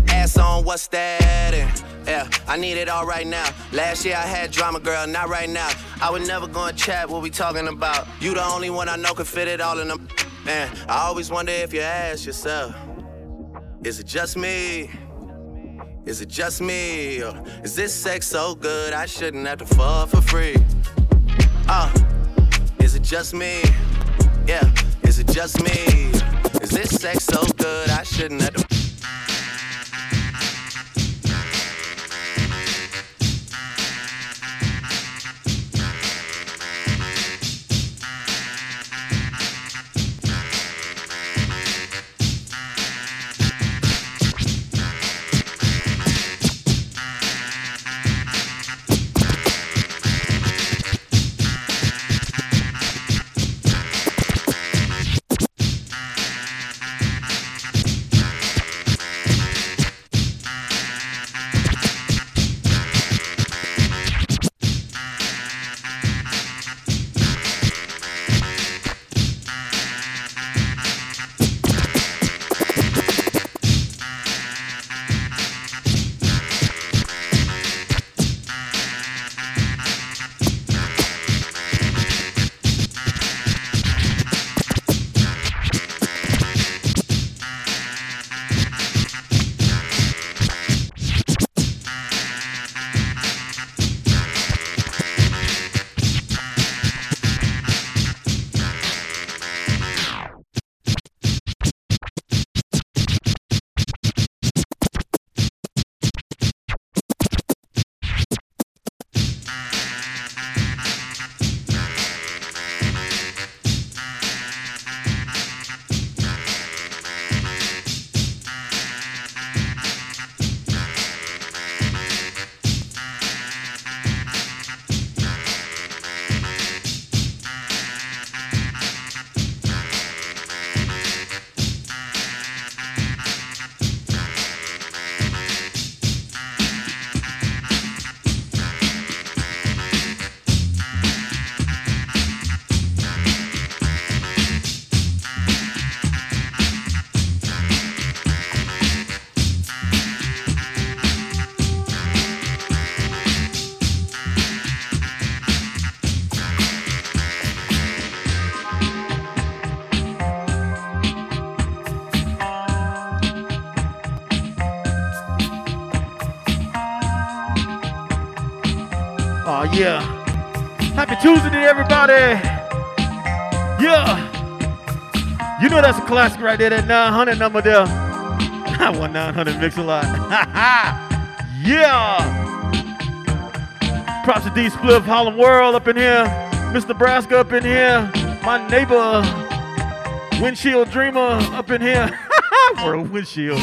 Ass on what's that? And yeah, I need it all right now. Last year I had drama, girl, not right now. I would never go and chat what we talking about. You the only one I know can fit it all in them. Man, I always wonder if you ask yourself, is it just me? Is it just me? Or is this sex so good I shouldn't have to fall for free? Uh, is it just me? Yeah, is it just me? Is this sex so good I shouldn't have to everybody. Yeah. You know that's a classic right there, that 900 number there. I want 900 mix a lot. yeah. Props to D Spliff, Harlem World up in here. Miss Nebraska up in here. My neighbor, Windshield Dreamer up in here. World Windshield.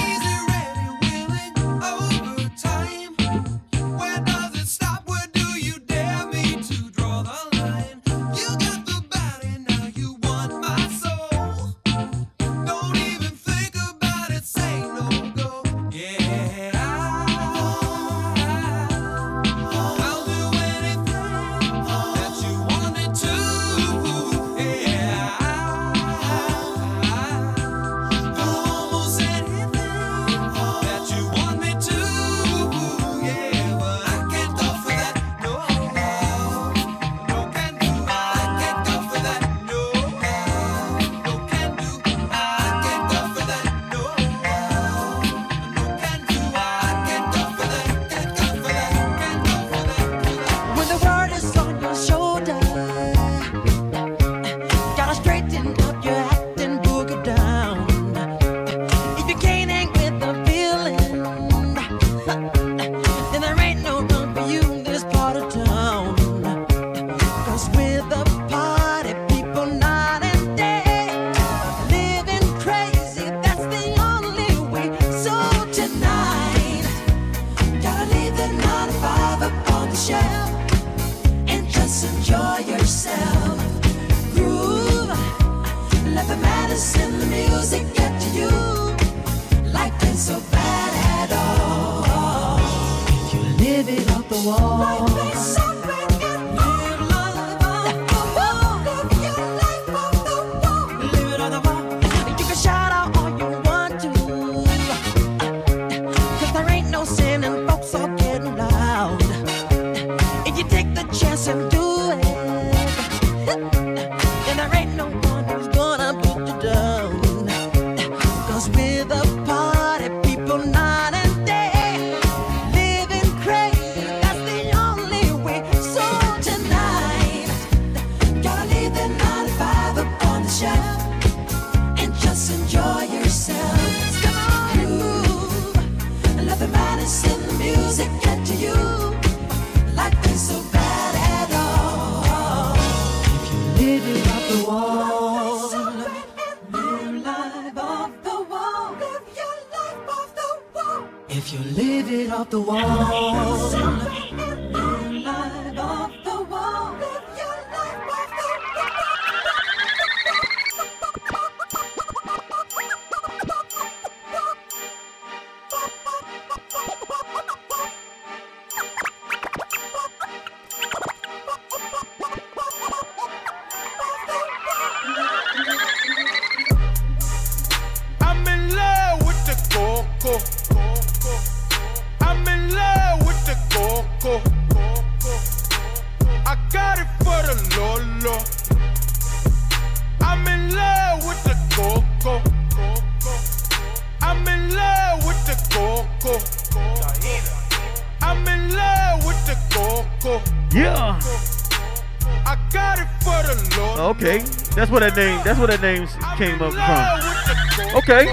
Where that name that's where that name came up from. Okay.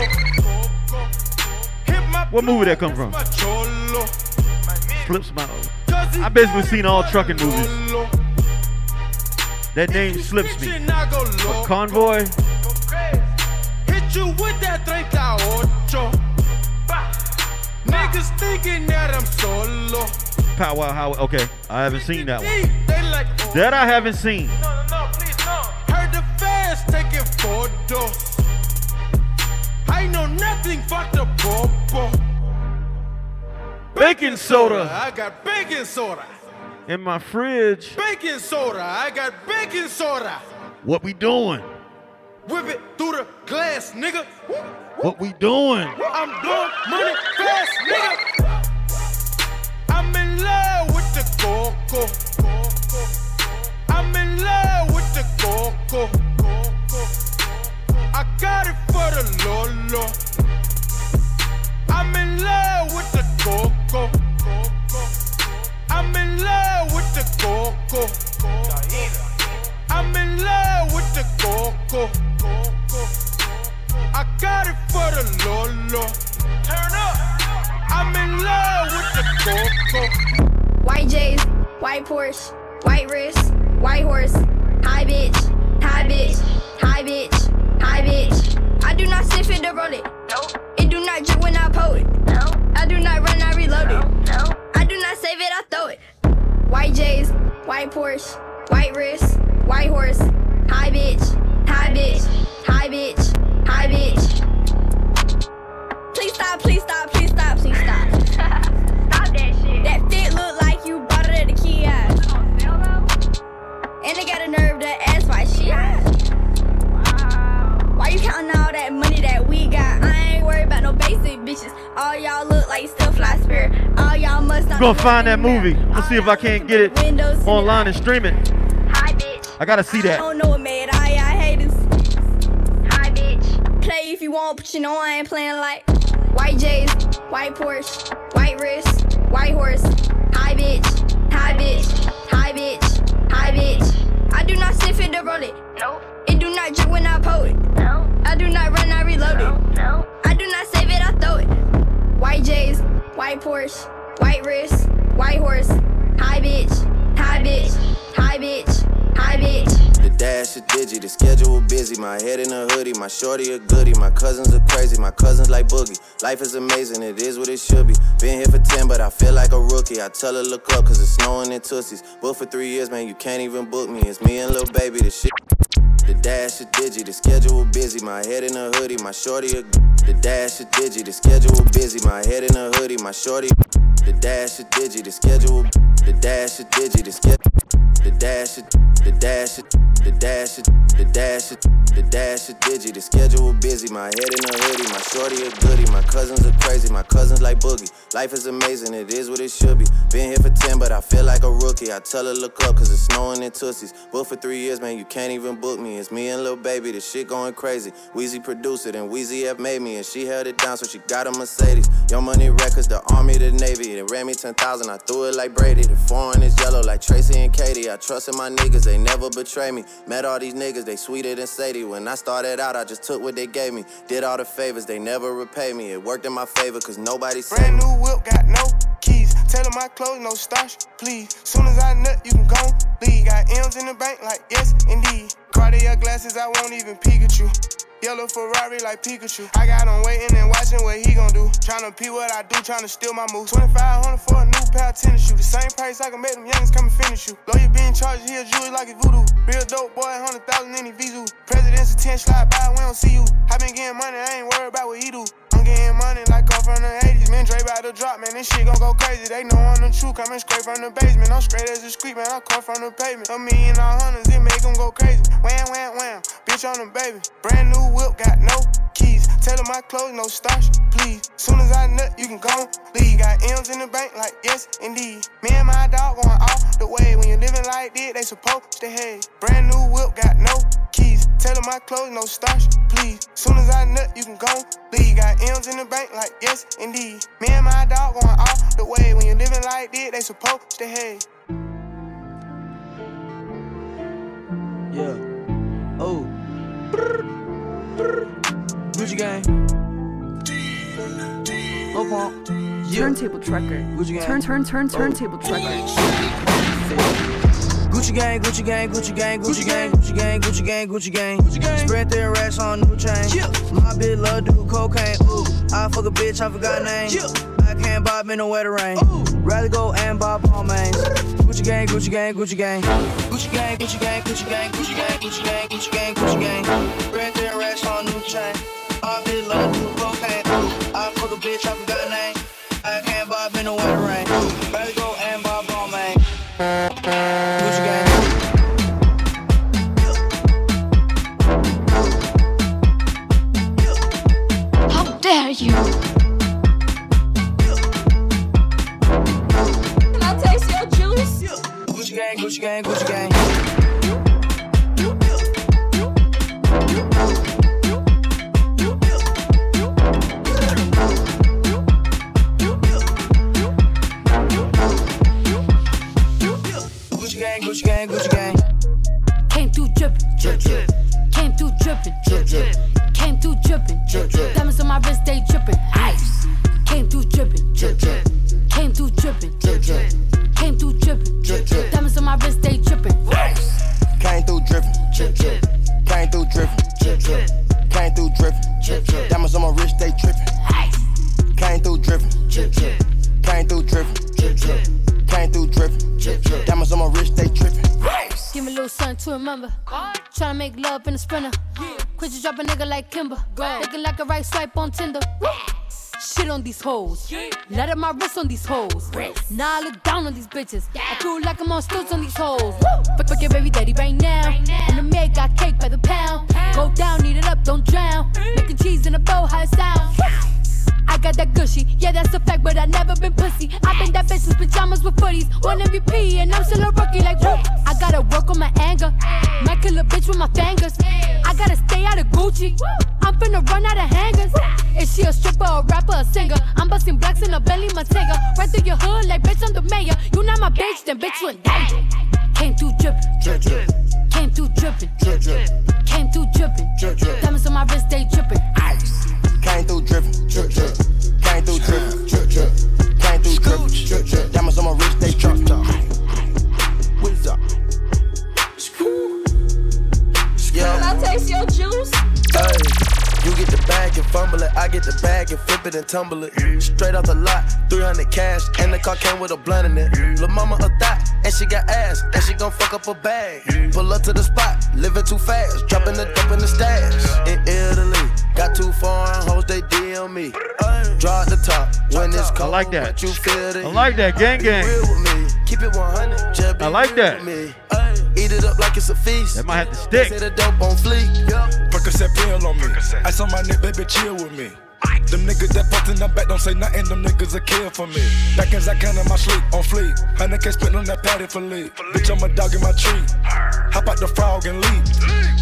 What movie that come from? Flip Smile. I basically seen all trucking movies. That name slips me. But Convoy, Hit you with that 38. Bah. Niggas thinking that I'm solo. Pow Wow How. Okay, I haven't seen that one. That I haven't seen. Heard the fans taking photos. I know nothing but the popo. Baking soda I got baking soda. in my fridge. Baking soda. I got baking soda. What we doing? Whip it through the glass, nigga. What we doing? I'm blowing money fast, nigga. I'm in love with the coco. I'm in love with the coco. I got it for the Lolo. I'm in love with the coco. I'm in love with the coco. I'm in love with the coco. I got it for the Lolo. Turn up. I'm in love with the coco. White J's, white Porsche, white wrist, white horse, high bitch, high bitch, high bitch, high bitch. I do not sniff it to roll it. No. It do not drip when I pull it. No. I do not run, I reload it. No. I do not save it, I throw it. White J's, white Porsche, white wrist, white horse, Hi, bitch, Hi, bitch, Hi, bitch, Hi, bitch. Please stop, please stop, please stop, please stop. stop that shit. That fit look like you bought it at the kiosk. And they got a nerve to ask why she asked. Why you counting all that money that we got? I ain't worried about no basic bitches. All y'all look like still fly spirit. All y'all must not I'm gonna find that movie. Gonna see if I can't get it online and stream it. Hi bitch. I gotta see that. I don't know what made I, I haters. Hi bitch. Play if you want, but you know I ain't playing like white J's, white Porsche, white wrist, white horse. Hi bitch, hi bitch, hi bitch, hi bitch. I do not sniff it to roll it. No. It do not drip when I pull it. No. I do not run, I reload it. No. I do not save it, I throw it. White J's, white Porsche, white wrist, white horse. Hi bitch, hi bitch, hi bitch, hi bitch. The dash is digi, the schedule busy. My head in a hoodie, my shorty a goodie. My cousins are crazy, my cousins like boogie. Life is amazing, it is what it should be. Been here for 10, but I feel like a rookie. I tell her look up, cause it's snowing in Tussies. Booked for three years, man, you can't even book me. It's me and little Baby, the shit. The dash is digi, the schedule busy. My head in a hoodie, my shorty a The dash is digi, the schedule busy. My head in a hoodie, my shorty. The dash is digi, the schedule. The dash is digi, the schedule. The dash is, the dash is, the dash is, the dash is, the dash is digi. The schedule busy. My head in a hoodie, my shorty a goodie. My cousins are crazy, my cousins like boogie. Life is amazing, it is what it should be. Been here for 10, but I feel like a rookie. I tell her look up, cause it's snowing in Tussies. Booked for three years, man, you can't even book me. It's me and Lil Baby, the shit going crazy. Weezy produced it, and Weezy F made me, and she held it down, so she got a Mercedes. Young Money Records, the Army, the Navy. They ran me 10,000, I threw it like Brady. The foreign is yellow like Tracy and Katie. I trusted my niggas, they never betray me. Met all these niggas, they sweeter than Sadie. When I started out, I just took what they gave me. Did all the favors, they never repay me. It worked in my favor, cause nobody Brand new whip, got no keys. Tell her my clothes, no starch, please. Soon as I nut, you can go leave. Got M's in the bank, like yes, indeed. Cartier glasses, I won't even peek at you. Yellow Ferrari like Pikachu. I got him waiting and watching what he gon' do. Tryna pee what I do, tryna steal my moves. 2500 for a new pair of tennis shoes. The same price I can make them youngins come and finish you. Lawyer being charged, he a jewelry like it's voodoo. Real dope boy, 100,000 in his Vizu. President's a 10 slide by, we don't see you. I been getting money, I ain't worried about what he do. Getting money like I'm from the 80s. Man, Dre about to drop, man. This shit gon' go crazy. They know I'm the truth, coming straight from the basement. I'm straight as a street, man. I come from the pavement. A million all hundreds, it make them go crazy. Wham, wham, wham. Bitch on the baby. Brand new whip, got no keys. Tell her my clothes, no starch, please. Soon as I nut, you can go leave. Got M's in the bank, like yes, indeed. Me and my dog going all the way. When you living like this, they supposed to hate. Brand new whip, got no keys. Tell her my clothes, no starch, please. Soon as I nut, you can go leave. Got M's in the bank, like yes, indeed. Me and my dog going all the way. When you living like this, they supposed to hate. Yeah. Oh. Gucci gang. Lil Pump. Yeah. Turntable tracker. Gucci gang. Turn, turn, turn, turntable tracker. Gucci gang, Gucci gang, Gucci gang, Gucci gang, Gucci gang, Gucci gang, Gucci gang. Gucci gang. Spread their racks on new chain. My bitch love do cocaine. Ooh, I fuck a bitch, I forgot name. I can't bob in the wetter rain. Rather go and bob on mains. Gucci gang, Gucci gang, Gucci gang. Gucci gang, Gucci gang, Gucci gang, Gucci gang, Gucci gang, Gucci gang, Gucci gang. Spread their racks on new chain. My bitch love do cocaine. Ooh, I fuck a bitch, I forgot name. I can't bob in the wetter rain. Gucci gang, Gucci gang, drop a nigga like Kimber. Looking like a right swipe on Tinder. Shit on these hoes. Let up my wrist on these hoes. Now I look down on these bitches. I feel like I'm on stilts on these hoes. Fuck, fuck your baby daddy right now. And the maid got cake by the pound. Go down, eat it up, don't drown. Making cheese in a bow, how it sound. I got that gushy, yeah, that's a fact, but I never been pussy. i been that bitch since pajamas with footies. One MVP, and I'm still a rookie, like, whoop. I gotta work on my anger. Might kill a bitch with my fingers. I gotta stay out of Gucci. I'm finna run out of hangers. Is she a stripper, a rapper, a singer? I'm busting blacks in a belly, my Montega. Right through your hood, like, bitch, I'm the mayor. You not my bitch, then bitch, you in danger. Came through drippin', drip, drip. Came through drippin', drip, drip. Came through drippin', drip, drip. Diamonds on my wrist, they drippin', ice. Came through dripping, drip, drip. Came through dripping, drip, drip. Came through dripping, drip, drip. Diamonds on my wrist, they drop top. What's up? Can I taste your juice? Hey, you get the bag and fumble it. I get the bag and flip it and tumble it. Straight off the lot, 300 cash, and the car came with a blunt in it. Lil' mama a thot, and she got ass, and she gon' fuck up her bag. Pull up to the spot, living too fast, dropping the dope in the stash. In Italy, got two foreign hoes, they DM me. Draw the top when it's cold. I like that. You feel the I like that. Gang, gang. Real with me. Keep it 100. I like that. With me. Eat it up like it's a feast. That might have to stick. Say the dope on fleek. Percocet pill on me. Ice on my neck, baby, chill with me. Them niggas that fucked in the back don't say nothing, them niggas a kill for me. Back as I can in my sleep, on fleek. 100k spent on that patty for lead. Bitch, I'm a dog in my tree. Hop out the frog and leap.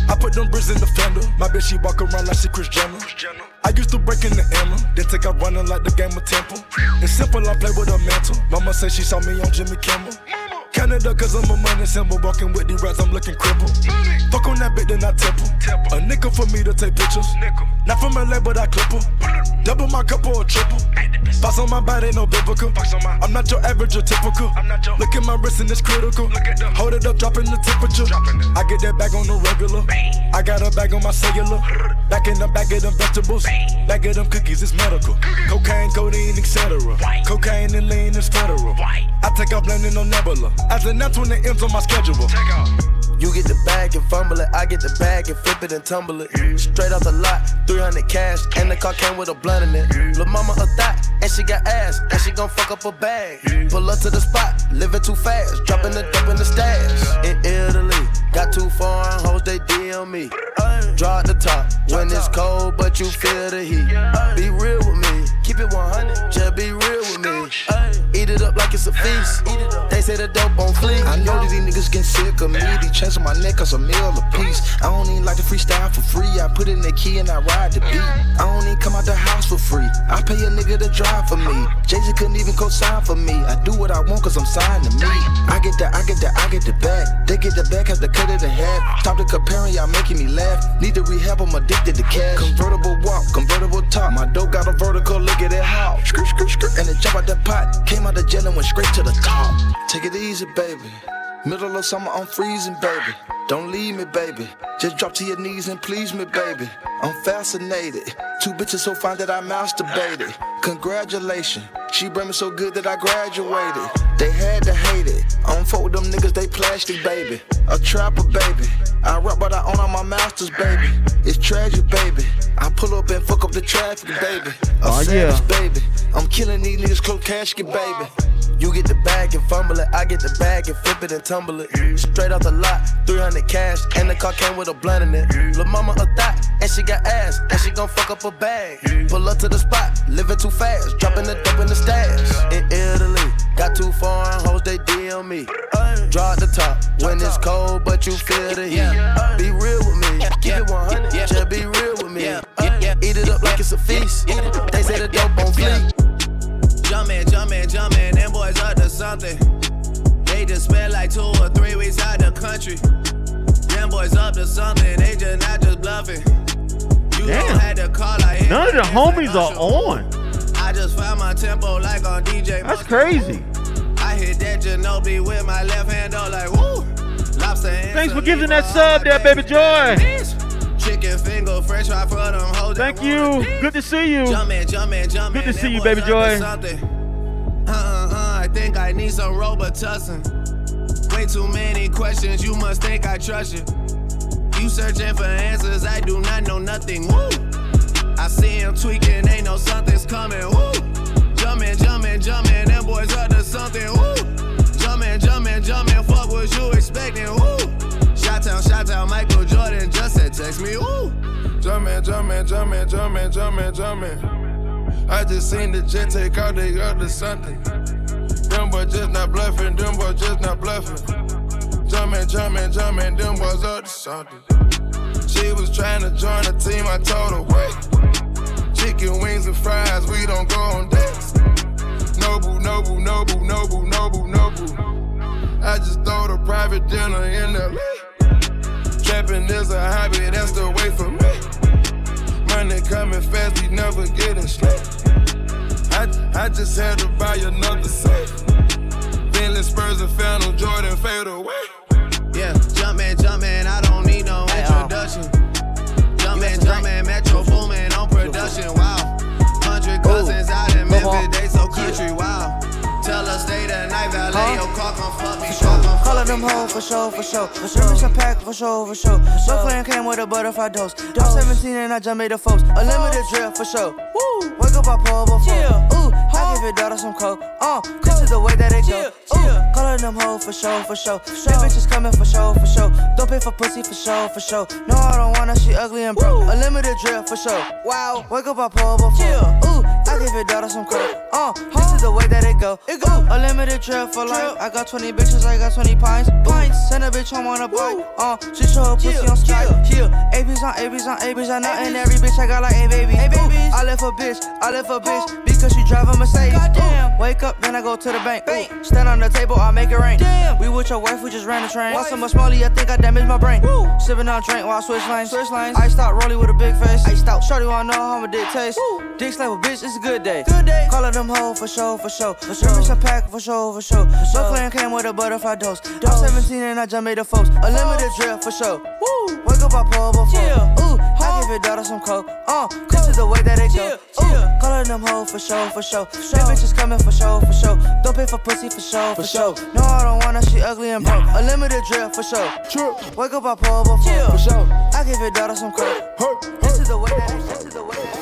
I put them bricks in the fender. My bitch, she walk around like she Kris Jenner. I used to break in the Emma, then take out running like the game of Temple. It's simple, I play with a mantle. Mama said she saw me on Jimmy Kimmel. Canada, cause I'm a money symbol. Walking with the rats, I'm looking crippled. Fuck on that bit, then I temple. A nickel for me to take pictures. Not from LA, but I clip. Double my cup or a triple. Box on my body, no biblical. I'm not your average or typical. Look at my wrist and it's critical. The- Hold it up, dropping the temperature. I get that bag on the regular. I got a bag on my cellular. Back in the bag of them vegetables. Back of them cookies, it's medical. Cocaine, codeine, etc. Cocaine and lean is federal. I take off landing on Nebula. As an that's when the ends on my schedule. You get the bag and fumble it. I get the bag and flip it and tumble it. Straight off the lot, 300 cash, and the car came with a blunt in it. Lil' mama a thot, and she got ass, and she gon' fuck up a bag. Pull up to the spot, living too fast, dropping the dope in the stash. In Italy, got two foreign hoes, they DM me. Draw the top when it's cold, but you feel the heat. Be real with me, keep it 100, just be real with me. Eat it up like it's a feast. They say the dope on fleek. I know that these niggas getting sick of me. These chains on my neck cause a meal a piece. I don't even like to freestyle for free. I put in the key and I ride the beat. I don't even come out the house for free. I pay a nigga to drive for me. Jay Z couldn't even co-sign for me. I do what I want cause I'm signed to me. I get the, I get the, I get the bag. They get the bag, have to cut it in half. Stop the comparing, y'all making me laugh. Need to rehab, I'm addicted to cash. Convertible walk, convertible top. My dope got a vertical, look at it how. Skirt, skirt, skirt. And the jump out the pot. Came out the jail and went straight to the top. Take it easy, baby. Middle of summer, I'm freezing, baby. Don't leave me, baby. Just drop to your knees and please me, baby. I'm fascinated. Two bitches so fine that I masturbated. Congratulations. She bring me so good that I graduated. They had to hate it. I don't fuck with them niggas, they plastic, baby. A trapper, baby. I rap, but I own all my masters, baby. It's tragic, baby. I pull up and fuck up the traffic, baby. A Aw, yeah. baby. I'm killing these niggas, close casket, baby. You get the bag and fumble it. I get the bag and flip it and tumble it. Straight off the lot, 300 cash, and the car came with a blunt in it. Lil' mama a thot, and she got ass, and she gon' fuck up her bag. Pull up to the spot, living too fast, dropping the dope in the stash. In Italy, got two foreign hoes, they DM me. Draw at the top when it's cold, but you feel the heat. Be real with me, keep it 100, just be real with me. Uh, eat it up like it's a feast. They say the dope on fleek. Jumpin', jumpin', jumpin', them boys up to something. They just spent like two or three weeks out the country. Them boys up to something, they just not just bluffing. You Damn. don't had to call, I None of the homies like are on. I just found my tempo like on DJ. That's crazy. I hit that Ginobili with my left hand, though, like woo. Lobster Thanks for giving that sub there, baby joy. Chicken finger, fresh fry for them hoes. Thank you. Good to see you. Jumpin', jumpin', jumpin'. Good to see you, baby joy. Uh uh uh, I think I need some Robitussin. Way too many questions, you must think I trust you. You searching for answers, I do not know nothing. Woo! I see him tweaking, ain't no something's coming. Woo! Jumpin', jumpin', jumpin', them boys up to something. Woo! Jumpin', jumpin', jumpin', fuck what you expecting. Woo! Shot town, shot town, Michael Jordan just said text me. Woo! Jumpin', jumpin', jumpin', jumpin', jumpin', jumpin'. I just seen the jet take out, they up to something. Them boys just not bluffing, them boys just not bluffing. Jumpin', jumpin', jumpin', them boys up to something. She was trying to join the team, I told her, wait. Chicken wings and fries, we don't go on dates. Noble, noble, noble, noble, noble, noble. I just throw the private dinner in LA. Trapping is a hobby, that's the way for me. Money coming fast, we never getting straight. I, I just had to buy another safe. Bentley Spurs and Phantom Jordan fade away. Yeah, Jumpman, Jumpman, I don't need production. Wow. Hundred cousins out in Memphis, they so country. Wow. Tell her stay the night, valet your car, come fuck me, come Call them hoes for sure, for sure. For sure. Some pack for sure, for sure. No clan came with a butterfly dose. I'm 17 and I just made the folks. Unlimited drip for sure. Woo. Wake up, I pull before. Ooh, I give it daughter some coke. Uh, this is the way that it go. Ooh, call them hoes for sure, for sure. That bitch is coming for sure, for sure. Don't pay for pussy for sure, for sure. No, I don't her, she ugly and broke. Unlimited drip for sure. Wow. Wake up, I pull before. Ooh, I give it daughter some coke. Uh, this is the way that it go. It go. Unlimited drip for life. I got 20 bitches, I got 20 pints. Pints. Send a bitch home on a bike. Uh, she show her pussy on Skype. Yeah. ABs on ABs on ABs. I know and every bitch I got like a baby. Babies. I left a bitch. I left a bitch because she drive a Mercedes. Goddamn. Wake up, then I go to the bank. Ooh. Stand on the table, I make it rain. Damn. We with your wife, we just ran the train. Want so much molly, I think I damaged my brain. Woo. Sipping on drink while I switch lanes. Switch lanes. I stop rolling with a big face. I stop. Shorty wanna know how my dick taste. Dick slap a bitch, it's a good day. Good day. Call them hoe for sure, for sure. For sure. Some pack for sure, for sure. No clan came with a butterfly dose. I'm 17 and I just made the folks. Unlimited drip for sure. Woo. Wake up, I pull before. Ooh, I give it daughter some coke. Uh, this is the way that it go. Ooh, call them hoe for sure, for sure. That bitch is coming for sure, for sure. Don't pay for pussy for sure, for sure. No, I don't want her, she ugly and broke. Unlimited drip for sure. True. Wake up, I pull before. For sure. I give it daughter some coke. This is the way that it This is the way that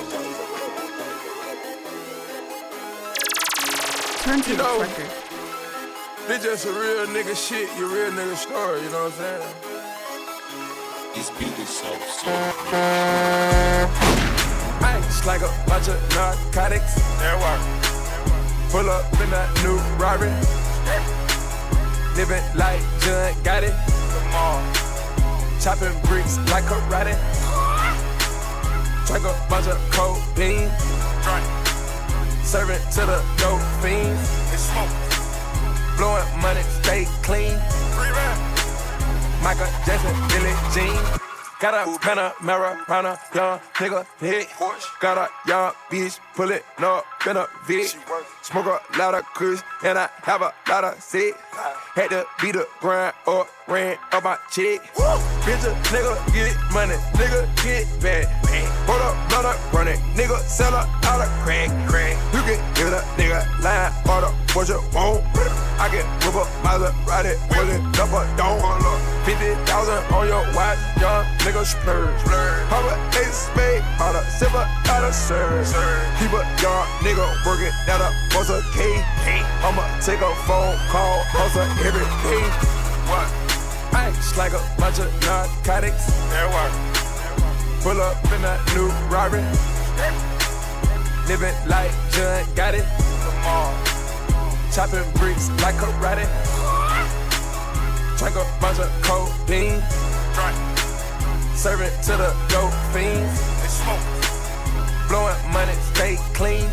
Turn to You the know, record. This just a real nigga shit, your real nigga story, you know what I'm saying? This beat is so Ice like a bunch of narcotics. There work. Pull up in that new Rari. Living like John Gotti. Chopping bricks like a karate. Drink a bunch of codeine. Serving to the dope fiends. It's smoke. Blowing money, stay clean. Michael Jackson, Billie Jean. Got a Panamera, round a young nigga hit. Got a young bitch, pull it up in a Vic. Smoke a lot of kush, and I have a lot of sick. Had to beat the grind up, ran up my chick. Bitch, a nigga get money, nigga get bad. Hold up, blood up, run it, nigga sell a lot of crack, crack. You can give a nigga line, order what you want. I can whip up my ride it, pull it up or don't. 50,000 on your watch, young nigga splurge. Pop a ace spade, out of silver, out of serve. Keep a young nigga working at a buzz a K. I'ma take a phone call, hustle every day. What? Ice like a bunch of narcotics. There work. Pull up in that new Rari. Living like John Gotti. Chopping bricks like karate. Drink a bunch of codeine. Serving to the dope fiends. Blowing money, stay clean.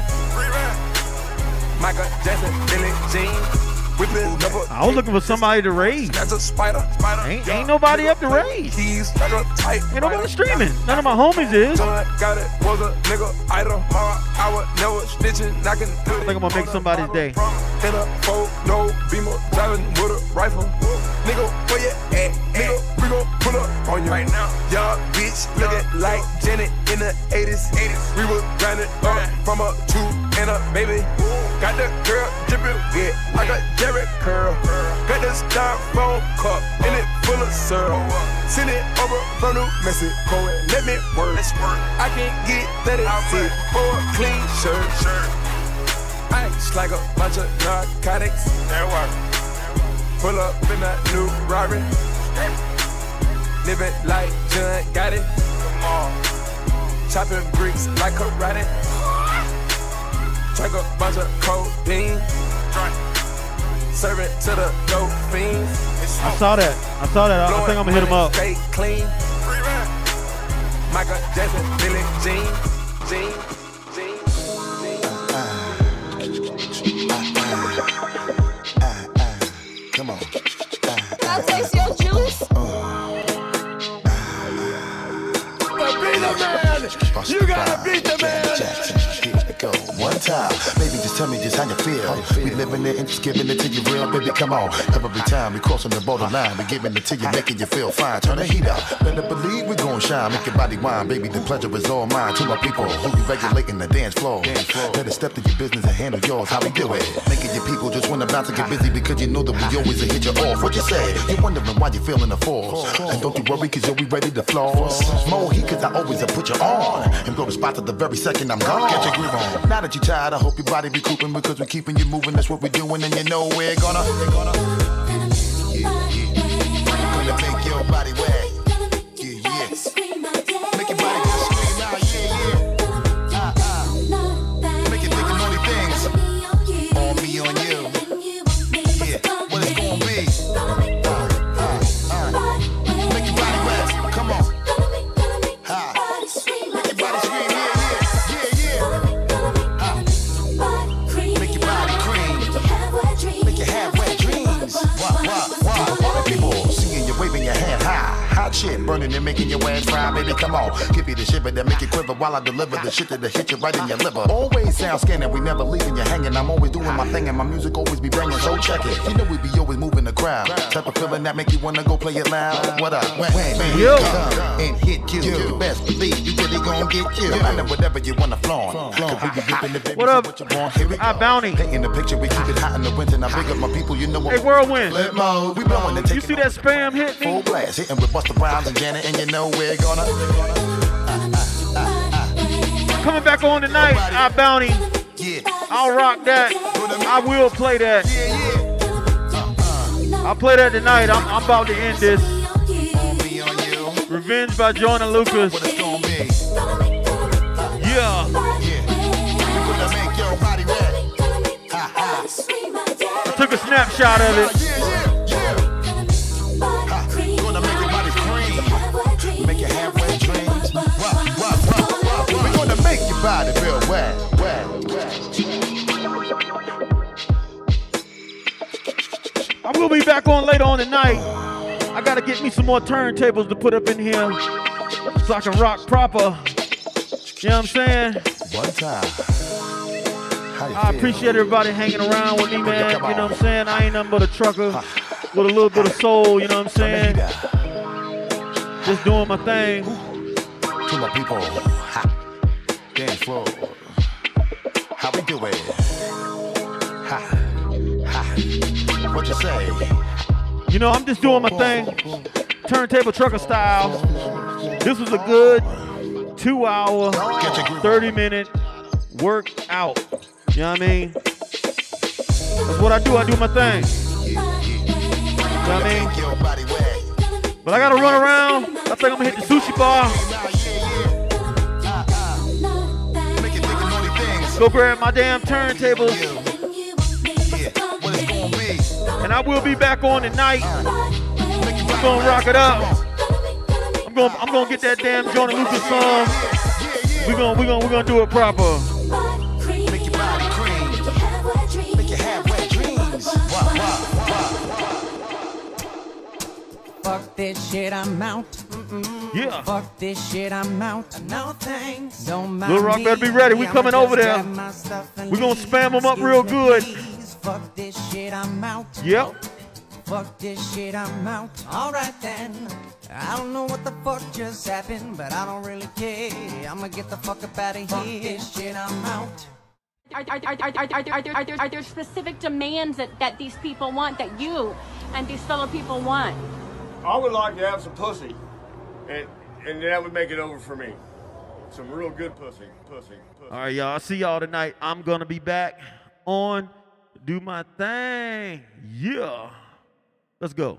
Michael Jackson, Billie Jean. Whipping never. I was looking for somebody to raid. That's a spider. Spider. Ain't, ain't nobody up to raid. Keys like a tight. Ain't nobody streaming. None of my homies is. Got it. Was a nigga item. I would never snitching. Knocking. I think I'm gonna make somebody's day. In a four, no beamer, driving with a rifle. Nigga, where you at? Nigga, we gon' pull up on you right now. Young bitch, looking like Janet in the 80s. 80s. We was grinding up from a two and a baby. Got the girl dripping wet like a Jerry curl. Got the styrofoam cup and it full of syrup. Send it over from New Mexico and let me work. I can't get 30 feet for a clean shirt. Ice like a bunch of narcotics. That. Pull up in that new Rari. Living like John Gotti. Come on. Chopping bricks like karate. Drink a bunch of codeine. Serve it to the dope fiends. I saw that. I saw that. I, I think I'm gonna hit him up. Stay clean. Michael Jackson, Billie Jean, Jean, Jean. Come on. Can I taste your juice? Uh. Be the man. You gotta beat the man. Baby, just tell me just how you feel. We living it and just giving it to you real, baby. Come on. Every time we crossing the borderline, we giving it to you, making you feel fine. Turn the heat up. Better believe we gon' shine. Make your body wine, baby. The pleasure is all mine. To my people who be regulating the dance floor. Better step to your business and handle yours. How we do it? Making your people just wanna bounce and get busy because you know that we always hit you off. What you say? You're wondering why you feeling the force. And don't you worry, cause you'll be ready to floss. More heat, cause I always put you on. And go to spots at the very second I'm gone. Get your groove on. Now that you're tired, I hope your body be cooping because we're keeping you moving. That's what we're doing, and you know we're gonna. Gonna. Gonna make your body wet. Making your ass fry, baby. Come on, give you the shiver that make you quiver while I deliver the shit that'll hit you right in your liver. Always sound scanning, we never leaving you hanging. I'm always doing my thing and my music always be banging. So check it. You know we be always moving the crowd. Type of feeling that make you wanna go play it loud. What up? When, when we Yo. come and hit you, you best believe you really gonna get you. No matter whatever you wanna flaunt. Cause we be ripping the baby, What up? What you want? Here we I go. bounty. Painting the picture, we keep it hot in the winter. Now big up my people, you know what Hey, Whirlwind. Flip mode, we blowing and You see that spam hit me? full blast, hitting with Busta Rhymes and Janet, and you know we're gonna. Coming back on tonight. I bounty. Yeah, I'll rock that. I will play that. yeah, yeah. I'll play that tonight. I'm, I'm about to end this. On me, on you, Revenge by Jordan Lucas. what it's gonna be. Yeah. Yeah, we gonna make your body wet. Ha ha. Took a snapshot of it. I will be back on later on tonight. I gotta get me some more turntables to put up in here so I can rock proper. You know what I'm saying? One time. I appreciate everybody hanging around with me, man. You know what I'm saying? I ain't nothing but a trucker with a little bit of soul, you know what I'm saying? Just doing my thing. To my people. Dance floor. How we do it? What you say? You know, I'm just doing my thing. Turntable trucker style. This was a good two hour, 30 minute workout. You know what I mean? That's what I do. I do my thing. You know what I mean? But I gotta run around. I think I'm gonna hit the sushi bar. Go grab my damn turntables. And I will be back on tonight. I'm gonna rock it up. I'm gonna I'm gonna get that damn Jonah Lucas song. We're gonna we're gonna we're gonna do it proper. Fuck this shit, I'm out. Yeah. Fuck this shit, I'm out. No thanks. Don't mind Little Rock better be ready. We coming over there. We're gonna spam them up real good please. Fuck this shit, I'm out. Yep. Fuck this shit, I'm out. Alright then. I don't know what the fuck just happened, but I don't really care. I'ma get the fuck up out of here. This shit, I'm out. Are, are, are, are, are, are, there- are, there, are, there, are there specific demands that, that these people want that you and these fellow people want? I would like to have some pussy, and and that would make it over for me. Some real good pussy, pussy, pussy. All right, y'all. I'll see y'all tonight. I'm gonna be back on Do My Thing. Yeah. Let's go.